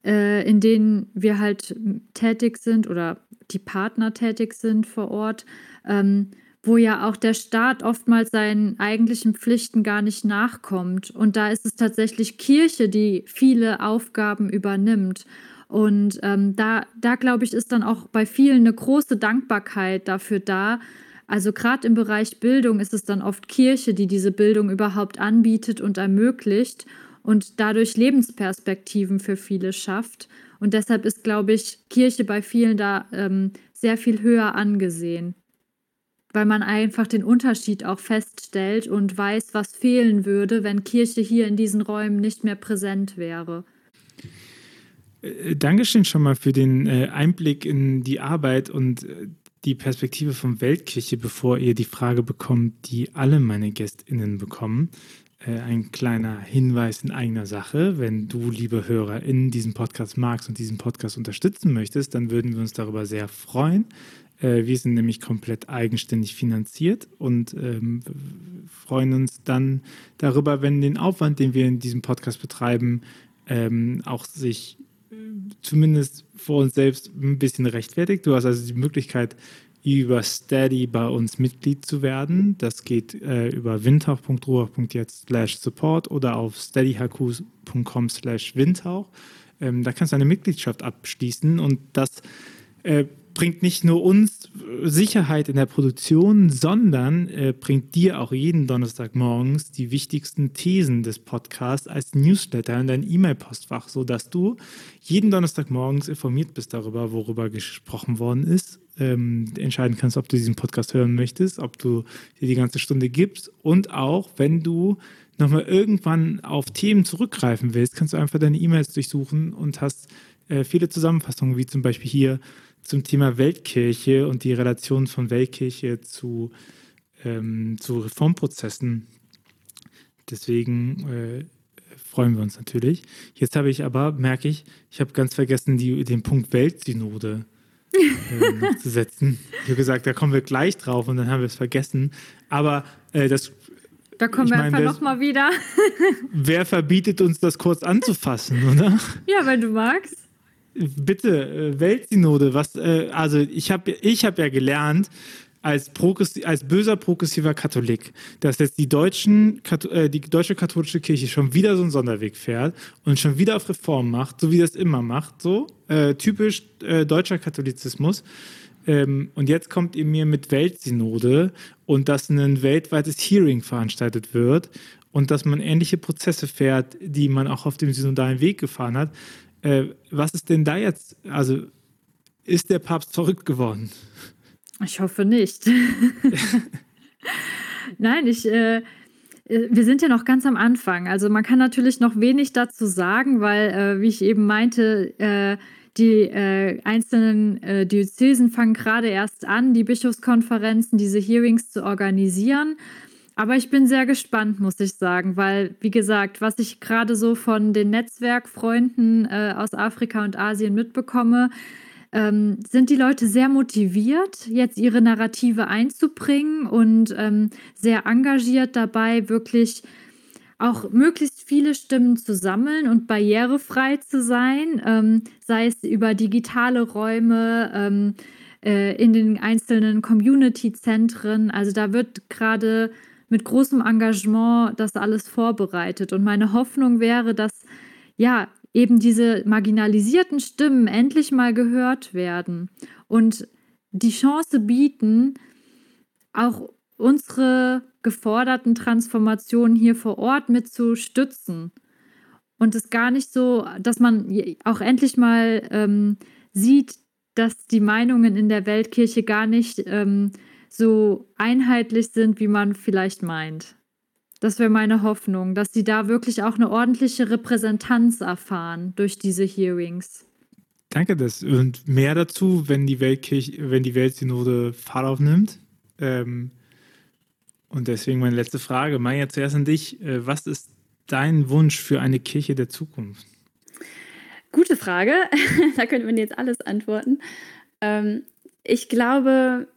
äh, in denen wir halt tätig sind oder die Partner tätig sind vor Ort. Ähm, wo ja auch der Staat oftmals seinen eigentlichen Pflichten gar nicht nachkommt. Und da ist es tatsächlich Kirche, die viele Aufgaben übernimmt. Und ähm, da, da glaube ich, ist dann auch bei vielen eine große Dankbarkeit dafür da. Also gerade im Bereich Bildung ist es dann oft Kirche, die diese Bildung überhaupt anbietet und ermöglicht und dadurch Lebensperspektiven für viele schafft. Und deshalb ist, glaube ich, Kirche bei vielen da ähm, sehr viel höher angesehen weil man einfach den Unterschied auch feststellt und weiß, was fehlen würde, wenn Kirche hier in diesen Räumen nicht mehr präsent wäre. Äh, Dankeschön schon mal für den äh, Einblick in die Arbeit und äh, die Perspektive von Weltkirche, bevor ihr die Frage bekommt, die alle meine GästInnen bekommen. Ein kleiner Hinweis in eigener Sache. Wenn du, liebe Hörer, in diesem Podcast magst und diesen Podcast unterstützen möchtest, dann würden wir uns darüber sehr freuen, wir sind nämlich komplett eigenständig finanziert und ähm, freuen uns dann darüber, wenn den Aufwand, den wir in diesem Podcast betreiben, ähm, auch sich äh, zumindest vor uns selbst ein bisschen rechtfertigt. Du hast also die Möglichkeit, über Steady bei uns Mitglied zu werden. Das geht äh, über windhauch.ruach.jetzt slash support oder auf steadyhq.com slash windhauch. Ähm, da kannst du eine Mitgliedschaft abschließen und das äh, bringt nicht nur uns Sicherheit in der Produktion, sondern äh, bringt dir auch jeden Donnerstag morgens die wichtigsten Thesen des Podcasts als Newsletter in dein E-Mail-Postfach, sodass du jeden Donnerstag morgens informiert bist darüber, worüber gesprochen worden ist, ähm, entscheiden kannst, ob du diesen Podcast hören möchtest, ob du dir die ganze Stunde gibst und auch, wenn du nochmal irgendwann auf Themen zurückgreifen willst, kannst du einfach deine E-Mails durchsuchen und hast äh, viele Zusammenfassungen, wie zum Beispiel hier zum Thema Weltkirche und die Relation von Weltkirche zu, ähm, zu Reformprozessen. Deswegen äh, freuen wir uns natürlich. Jetzt habe ich aber, merke ich, ich habe ganz vergessen, die, den Punkt Weltsynode äh, noch zu setzen. Ich habe gesagt, da kommen wir gleich drauf und dann haben wir es vergessen. Aber äh, das. Da kommen wir mein, einfach nochmal wieder. wer verbietet uns das kurz anzufassen, oder? Ja, wenn du magst bitte, äh, Weltsynode, was, äh, also ich habe ich hab ja gelernt, als, als böser progressiver Katholik, dass jetzt die, deutschen, äh, die deutsche katholische Kirche schon wieder so einen Sonderweg fährt und schon wieder auf Reform macht, so wie das immer macht, so äh, typisch äh, deutscher Katholizismus. Ähm, und jetzt kommt ihr mir mit Weltsynode und dass ein weltweites Hearing veranstaltet wird und dass man ähnliche Prozesse fährt, die man auch auf dem synodalen Weg gefahren hat. Äh, was ist denn da jetzt? Also ist der Papst verrückt geworden? Ich hoffe nicht. Nein, ich, äh, äh, wir sind ja noch ganz am Anfang. Also man kann natürlich noch wenig dazu sagen, weil, äh, wie ich eben meinte, äh, die äh, einzelnen äh, Diözesen fangen gerade erst an, die Bischofskonferenzen, diese Hearings zu organisieren. Aber ich bin sehr gespannt, muss ich sagen, weil, wie gesagt, was ich gerade so von den Netzwerkfreunden äh, aus Afrika und Asien mitbekomme, ähm, sind die Leute sehr motiviert, jetzt ihre Narrative einzubringen und ähm, sehr engagiert dabei, wirklich auch möglichst viele Stimmen zu sammeln und barrierefrei zu sein, ähm, sei es über digitale Räume ähm, äh, in den einzelnen Community-Zentren. Also da wird gerade mit großem Engagement das alles vorbereitet. Und meine Hoffnung wäre, dass ja eben diese marginalisierten Stimmen endlich mal gehört werden und die Chance bieten, auch unsere geforderten Transformationen hier vor Ort mit zu stützen. Und es gar nicht so, dass man auch endlich mal ähm, sieht, dass die Meinungen in der Weltkirche gar nicht ähm, so einheitlich sind, wie man vielleicht meint. Das wäre meine Hoffnung, dass sie da wirklich auch eine ordentliche Repräsentanz erfahren durch diese Hearings. Danke das. Und mehr dazu, wenn die Weltkirche, wenn die Weltsynode Fahrt aufnimmt. Ähm, und deswegen meine letzte Frage. Maja, zuerst an dich. Äh, was ist dein Wunsch für eine Kirche der Zukunft? Gute Frage. da könnte man jetzt alles antworten. Ähm, ich glaube,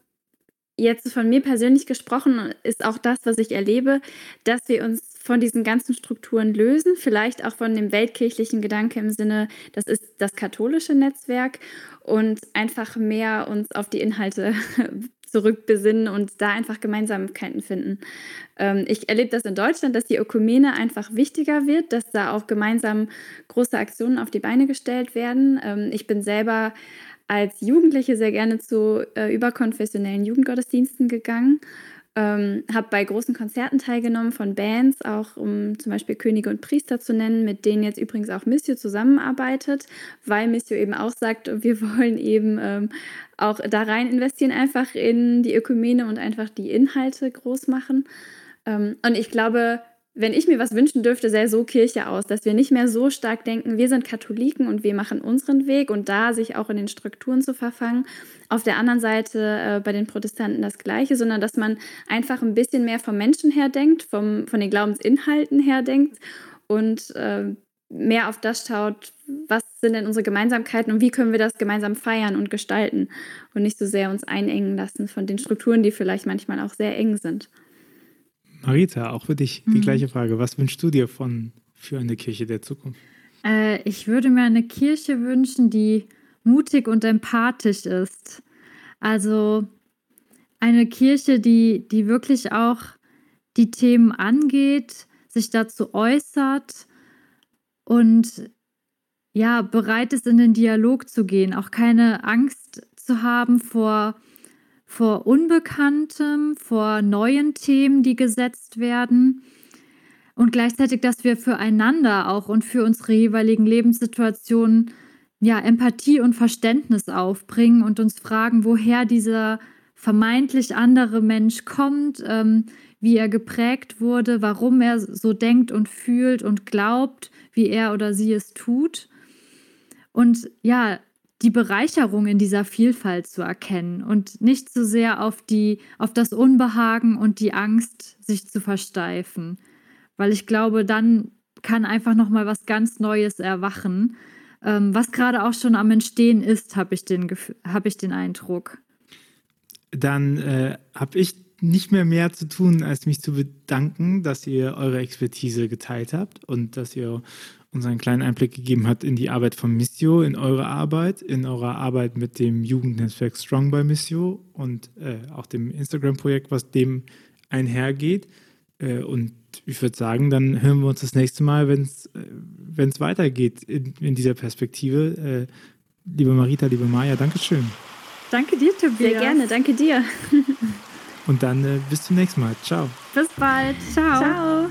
jetzt von mir persönlich gesprochen, ist auch das, was ich erlebe, dass wir uns von diesen ganzen Strukturen lösen, vielleicht auch von dem weltkirchlichen Gedanke im Sinne, das ist das katholische Netzwerk und einfach mehr uns auf die Inhalte zurückbesinnen und da einfach Gemeinsamkeiten finden. Ähm, ich erlebe das in Deutschland, dass die Ökumene einfach wichtiger wird, dass da auch gemeinsam große Aktionen auf die Beine gestellt werden. Ähm, ich bin selber als Jugendliche sehr gerne zu äh, überkonfessionellen Jugendgottesdiensten gegangen. Ähm, habe bei großen Konzerten teilgenommen von Bands, auch um zum Beispiel Könige und Priester zu nennen, mit denen jetzt übrigens auch Missio zusammenarbeitet, weil Missio eben auch sagt, wir wollen eben ähm, auch da rein investieren, einfach in die Ökumene und einfach die Inhalte groß machen. Ähm, und ich glaube, wenn ich mir was wünschen dürfte, sähe so Kirche aus, dass wir nicht mehr so stark denken, wir sind Katholiken und wir machen unseren Weg und da sich auch in den Strukturen zu verfangen. Auf der anderen Seite äh, bei den Protestanten das Gleiche, sondern dass man einfach ein bisschen mehr vom Menschen her denkt, vom, von den Glaubensinhalten her denkt und äh, mehr auf das schaut, was sind denn unsere Gemeinsamkeiten und wie können wir das gemeinsam feiern und gestalten und nicht so sehr uns einengen lassen von den Strukturen, die vielleicht manchmal auch sehr eng sind. Marita, auch für dich die mhm. gleiche Frage. Was wünschst du dir von für eine Kirche der Zukunft? Äh, ich würde mir eine Kirche wünschen, die mutig und empathisch ist. Also eine Kirche, die, die wirklich auch die Themen angeht, sich dazu äußert und ja, bereit ist, in den Dialog zu gehen, auch keine Angst zu haben vor vor Unbekanntem, vor neuen Themen, die gesetzt werden. Und gleichzeitig, dass wir füreinander auch und für unsere jeweiligen Lebenssituationen ja, Empathie und Verständnis aufbringen und uns fragen, woher dieser vermeintlich andere Mensch kommt, ähm, wie er geprägt wurde, warum er so denkt und fühlt und glaubt, wie er oder sie es tut. Und ja, die Bereicherung in dieser Vielfalt zu erkennen und nicht so sehr auf die auf das Unbehagen und die Angst sich zu versteifen, weil ich glaube, dann kann einfach noch mal was ganz Neues erwachen, ähm, was gerade auch schon am Entstehen ist, habe ich den habe ich den Eindruck. Dann äh, habe ich nicht mehr mehr zu tun, als mich zu bedanken, dass ihr eure Expertise geteilt habt und dass ihr uns einen kleinen Einblick gegeben hat in die Arbeit von Missio, in eure Arbeit, in eurer Arbeit mit dem Jugendnetzwerk Strong by Missio und äh, auch dem Instagram-Projekt, was dem einhergeht. Äh, und ich würde sagen, dann hören wir uns das nächste Mal, wenn es äh, weitergeht in, in, dieser Perspektive. Äh, liebe Marita, liebe Maja, Dankeschön. Danke dir, Tobias. Sehr gerne, danke dir. und dann äh, bis zum nächsten Mal. Ciao. Bis bald. Ciao. Ciao.